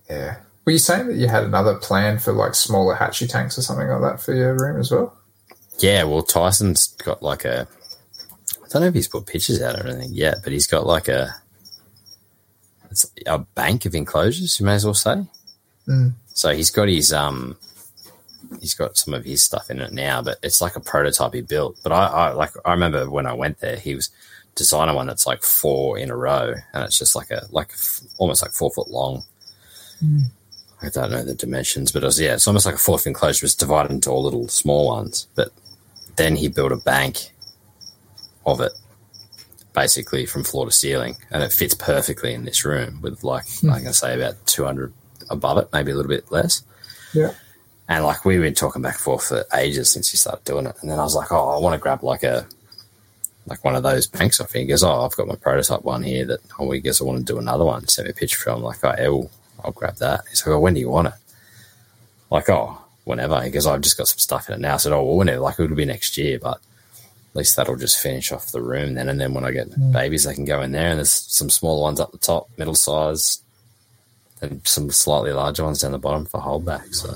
Yeah. Were you saying that you had another plan for like smaller hatchy tanks or something like that for your room as well? Yeah, well, Tyson's got like a. I don't know if he's put pictures out or anything yet, but he's got like a. It's a bank of enclosures, you may as well say. Mm. So he's got his um, he's got some of his stuff in it now, but it's like a prototype he built. But I, I like I remember when I went there, he was designing one that's like four in a row, and it's just like a like almost like four foot long. Mm. I don't know the dimensions, but it was yeah, it's almost like a fourth enclosure. It's divided into all little small ones. But then he built a bank of it, basically from floor to ceiling, and it fits perfectly in this room with like Hmm. like I say about two hundred above it, maybe a little bit less. Yeah. And like we've been talking back and forth for ages since you started doing it. And then I was like, oh, I want to grab like a like one of those banks off him. He goes, oh, I've got my prototype one here that oh, he goes, I want to do another one. Send me a picture. I'm like, oh, yeah, well, I'll grab that. He's like, oh, when do you want it? Like, oh, whenever. He goes, I've just got some stuff in it now. I said, oh, well, whenever. Like, it'll be next year, but at least that'll just finish off the room then. And then when I get Mm. babies, they can go in there. And there's some smaller ones up the top, middle size, and some slightly larger ones down the bottom for holdback. So.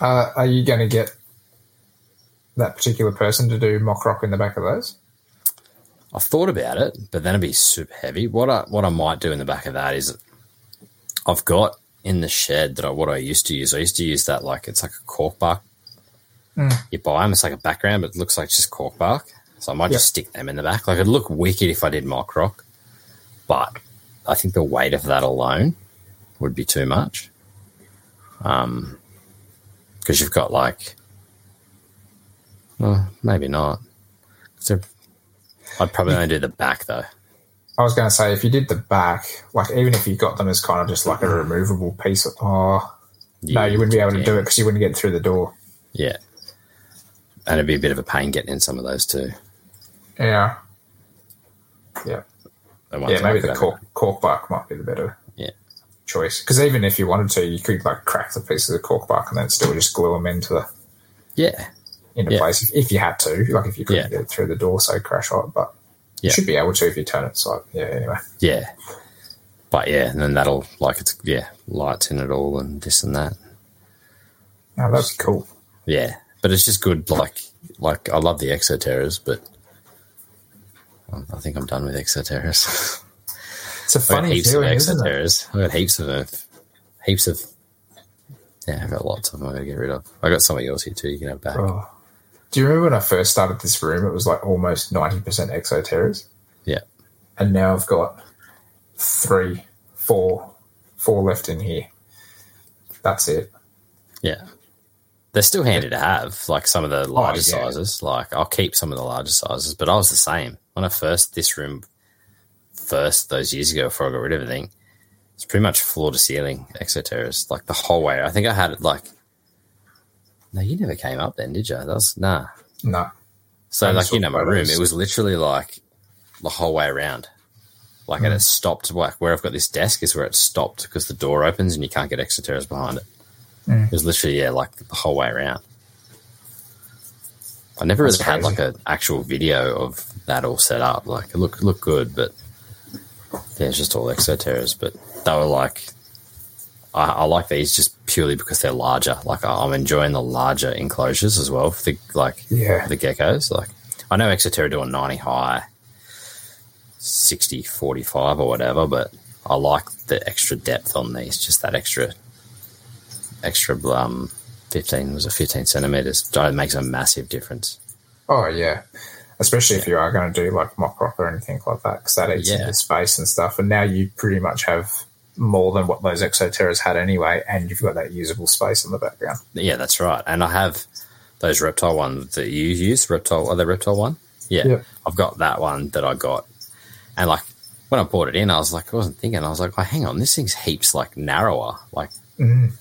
Uh, are you going to get that particular person to do mock rock in the back of those? I've thought about it, but then it'd be super heavy. What I what I might do in the back of that is, I've got in the shed that I what I used to use. I used to use that like it's like a cork bark. Mm. You buy them, it's like a background, but it looks like just cork bark. So I might Yeah. just stick them in the back. Like it'd look wicked if I did mock rock, but I think the weight of that alone would be too much. Um, because you've got like, well, maybe not. they're- I'd probably only do the back though. I was going to say, if you did the back, like even if you got them as kind of just like a removable piece, of, oh no, you wouldn't be able to do it because you wouldn't get through the door. Yeah. And it'd be a bit of a pain getting in some of those too. Yeah, yeah, yeah. Maybe the cork cork bark might be the better Yeah. choice. Because even if you wanted to, you could like crack the pieces of cork bark and then still just glue them into the Yeah. into Yeah. place if, you had to. Like if you couldn't Yeah. get it through the door, so crash hot, but Yeah. you should be able to if you turn it. So yeah, anyway. Yeah. But yeah, and then that'll like it's yeah, lights in it all and this and that. Oh, that'd cool. Yeah. But it's just good like like I love the Exoterras, but I think I'm done with Exoterras. It's a funny heaps of feeling, isn't it? Exoterras. I got heaps of them. Heaps of yeah, I've got lots of them I gotta get rid of. I got some of yours here too, you can have back. Oh. Do you remember when I first started this room? It was like almost ninety percent exoterras, Yeah. and now I've got three, four, four left in here. That's it. Yeah. They're still handy to have, like some of the larger Oh, yeah. sizes. Like I'll keep some of the larger sizes, but I was the same. When I first this room first those years ago before I got rid of everything, it's pretty much floor to ceiling exoterras, like the whole way. I think I had it like No, you never came up then, did you? That was nah. No, So I like you know my room, it was literally like the whole way around. Like and it stopped like where I've got this desk is where it stopped because the door opens and you can't get exoterras behind it. Mm. It was literally yeah, like the whole way around. I never really That's had like an actual video of that all set up. Like it looked looked good, but yeah, it's just all exoterras. But they were like, I, I like these just purely because they're larger. Like I- I'm enjoying the larger enclosures as well for the like Yeah. the geckos. Like I know Exoterra do a 90 high, 60 45 or whatever, but I like the extra depth on these. Just that extra extra um 15 was a 15 centimeters. It makes a massive difference. Oh yeah, especially if you are going to do like mock rock or anything like that, because that eats Yeah. into space and stuff. And now you pretty much have more than what those exoterras had anyway, and you've got that usable space in the background. Yeah, that's right. And I have those reptile ones that you use. Reptile, are they reptile one? Yeah, Yep. I've got that one that I got, and like when I bought it in, I was like, I wasn't thinking. I was like, oh, hang on, this thing's heaps like narrower. Like, Mm.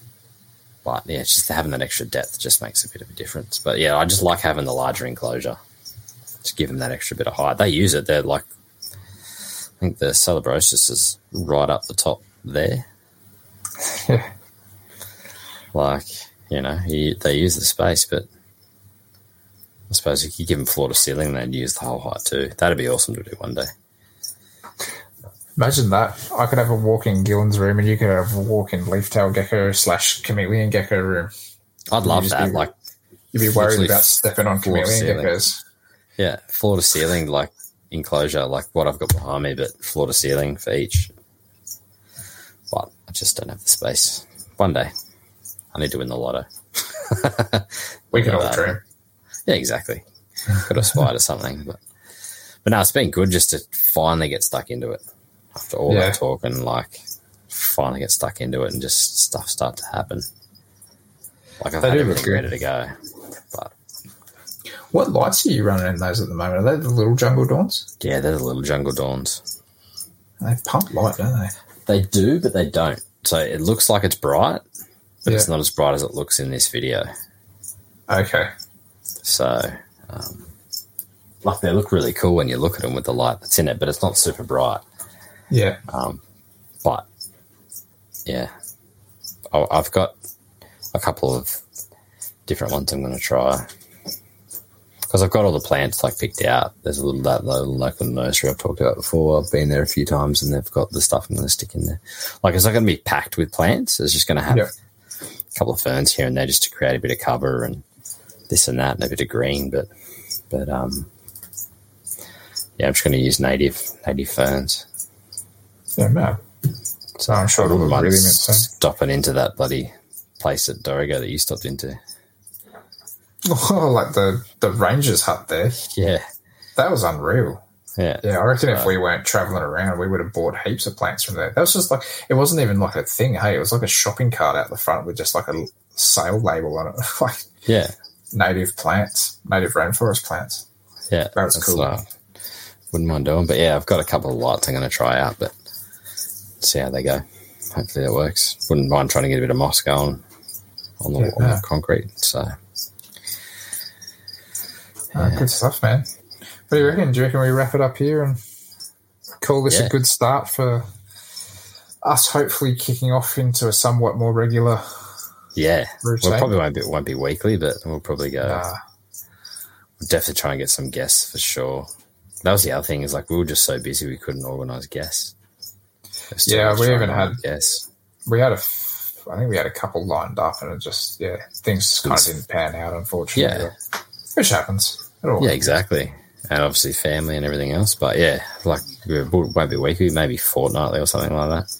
But yeah, just having that extra depth just makes a bit of a difference. But yeah, I just like having the larger enclosure to give them that extra bit of height. They use it. They're like, I think the salebrosus is right up the top there. Like you know you, they use the space but i suppose if you give them floor to ceiling they'd use the whole height too that'd be awesome to do one day Imagine that. I could have a walk-in Gillen's room, and you could have a walk-in leaf-tail gecko slash chameleon gecko room. i'd love just that be- like You'd be worried about stepping on chameleon ceiling. geckos. yeah floor to ceiling like enclosure like what i've got behind me but floor to ceiling for each but i just don't have the space one day i need to win the lotto we can all dream. Yeah, exactly. To aspire to something, but but no, it's been good just to finally get stuck into it after all Yeah. that talk and like finally get stuck into it and just stuff start to happen. Like I've They had everything ready to go, but What lights are you running in those at the moment? Are they the little jungle dawns? yeah, they're the little jungle dawns. They pump light, don't they? They do, but they don't. So it looks like it's bright, but it's not as bright as it looks in this video. Okay. So, um, like they look really cool when you look at them with the light that's in it, but it's not super bright. Yeah. Um, but yeah, I- I've got a couple of different ones I'm going to try because I've got all the plants like picked out. There's a little that little local nursery I've talked about before. I've been there a few times and they've got the stuff I'm going to stick in there. Like it's not going to be packed with plants. It's just going to have Yeah. a couple of ferns here and there just to create a bit of cover and this and that and a bit of green. But but um, yeah, I'm just going to use native native ferns. Yeah, man. So I'm sure look mind really soon. stopping into that bloody place at Dorrigo that you stopped into. Oh, like the, the ranger's hut there. Yeah, That was unreal. yeah, Yeah, I reckon if we weren't traveling around, we would have bought heaps of plants from there. That was just like, it wasn't even like a thing. Hey, it was like a shopping cart out the front with just like a sale label on it. like yeah, native plants, native rainforest plants. yeah. That was cool. I wouldn't mind doing, but yeah, I've got a couple of lights I'm going to try out, but see how they go. Hopefully that works. Wouldn't mind trying to get a bit of moss going on the, Yeah, on yeah. the concrete. So Uh, good stuff, man. What do you reckon? Do you reckon we wrap it up here and call this Yeah. a good start for us hopefully kicking off into a somewhat more regular yeah, we probably won't be won't be weekly, but we'll probably go. Uh, We'll definitely try and get some guests for sure. That was the other thing is like we were just so busy we couldn't organise guests. Yeah, we even had- guests. we had a. I think we had a couple lined up and it just, yeah, things just kind of didn't pan out, unfortunately. Yeah. Which happens. Yeah, exactly. And obviously family and everything else. But yeah, like it won't be weekly, maybe fortnightly or something like that.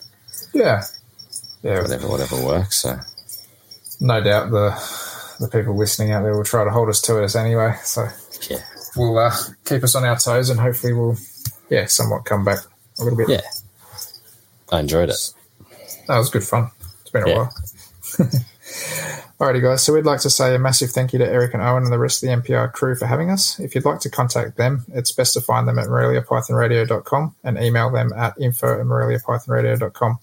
Yeah. Yeah, Whatever, whatever works. So no doubt the the people listening out there will try to hold us to it anyway. So yeah, we'll uh, keep us on our toes and hopefully we'll, yeah, somewhat come back a little bit. yeah. I enjoyed it. That was good fun. It's been a Yeah. while. Alrighty, guys. So we'd like to say a massive thank you to Eric and Owen and the rest of the MPR crew for having us. If you'd like to contact them, it's best to find them at moreliapythonradio.com and email them at info at moreliapythonradio.com.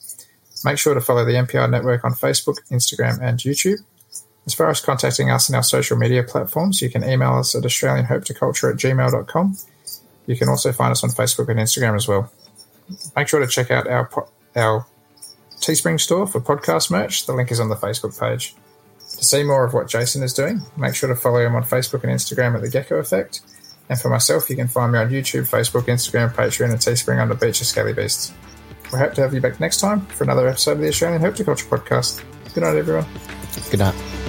Make sure to follow the MPR network on Facebook, Instagram, and YouTube. As far as contacting us in our social media platforms, you can email us at australianherpetoculture at gmail.com. You can also find us on Facebook and Instagram as well. Make sure to check out our po- our Teespring store for podcast merch. The link is on the Facebook page. To see more of what Jason is doing, make sure to follow him on Facebook and Instagram at The Gecko Effect. And for myself, you can find me on YouTube, Facebook, Instagram, Patreon, and Teespring under Beaches Scaly Beasts. We hope to have you back next time for another episode of the Australian Herpetoculture Podcast. Good night, everyone. Good night.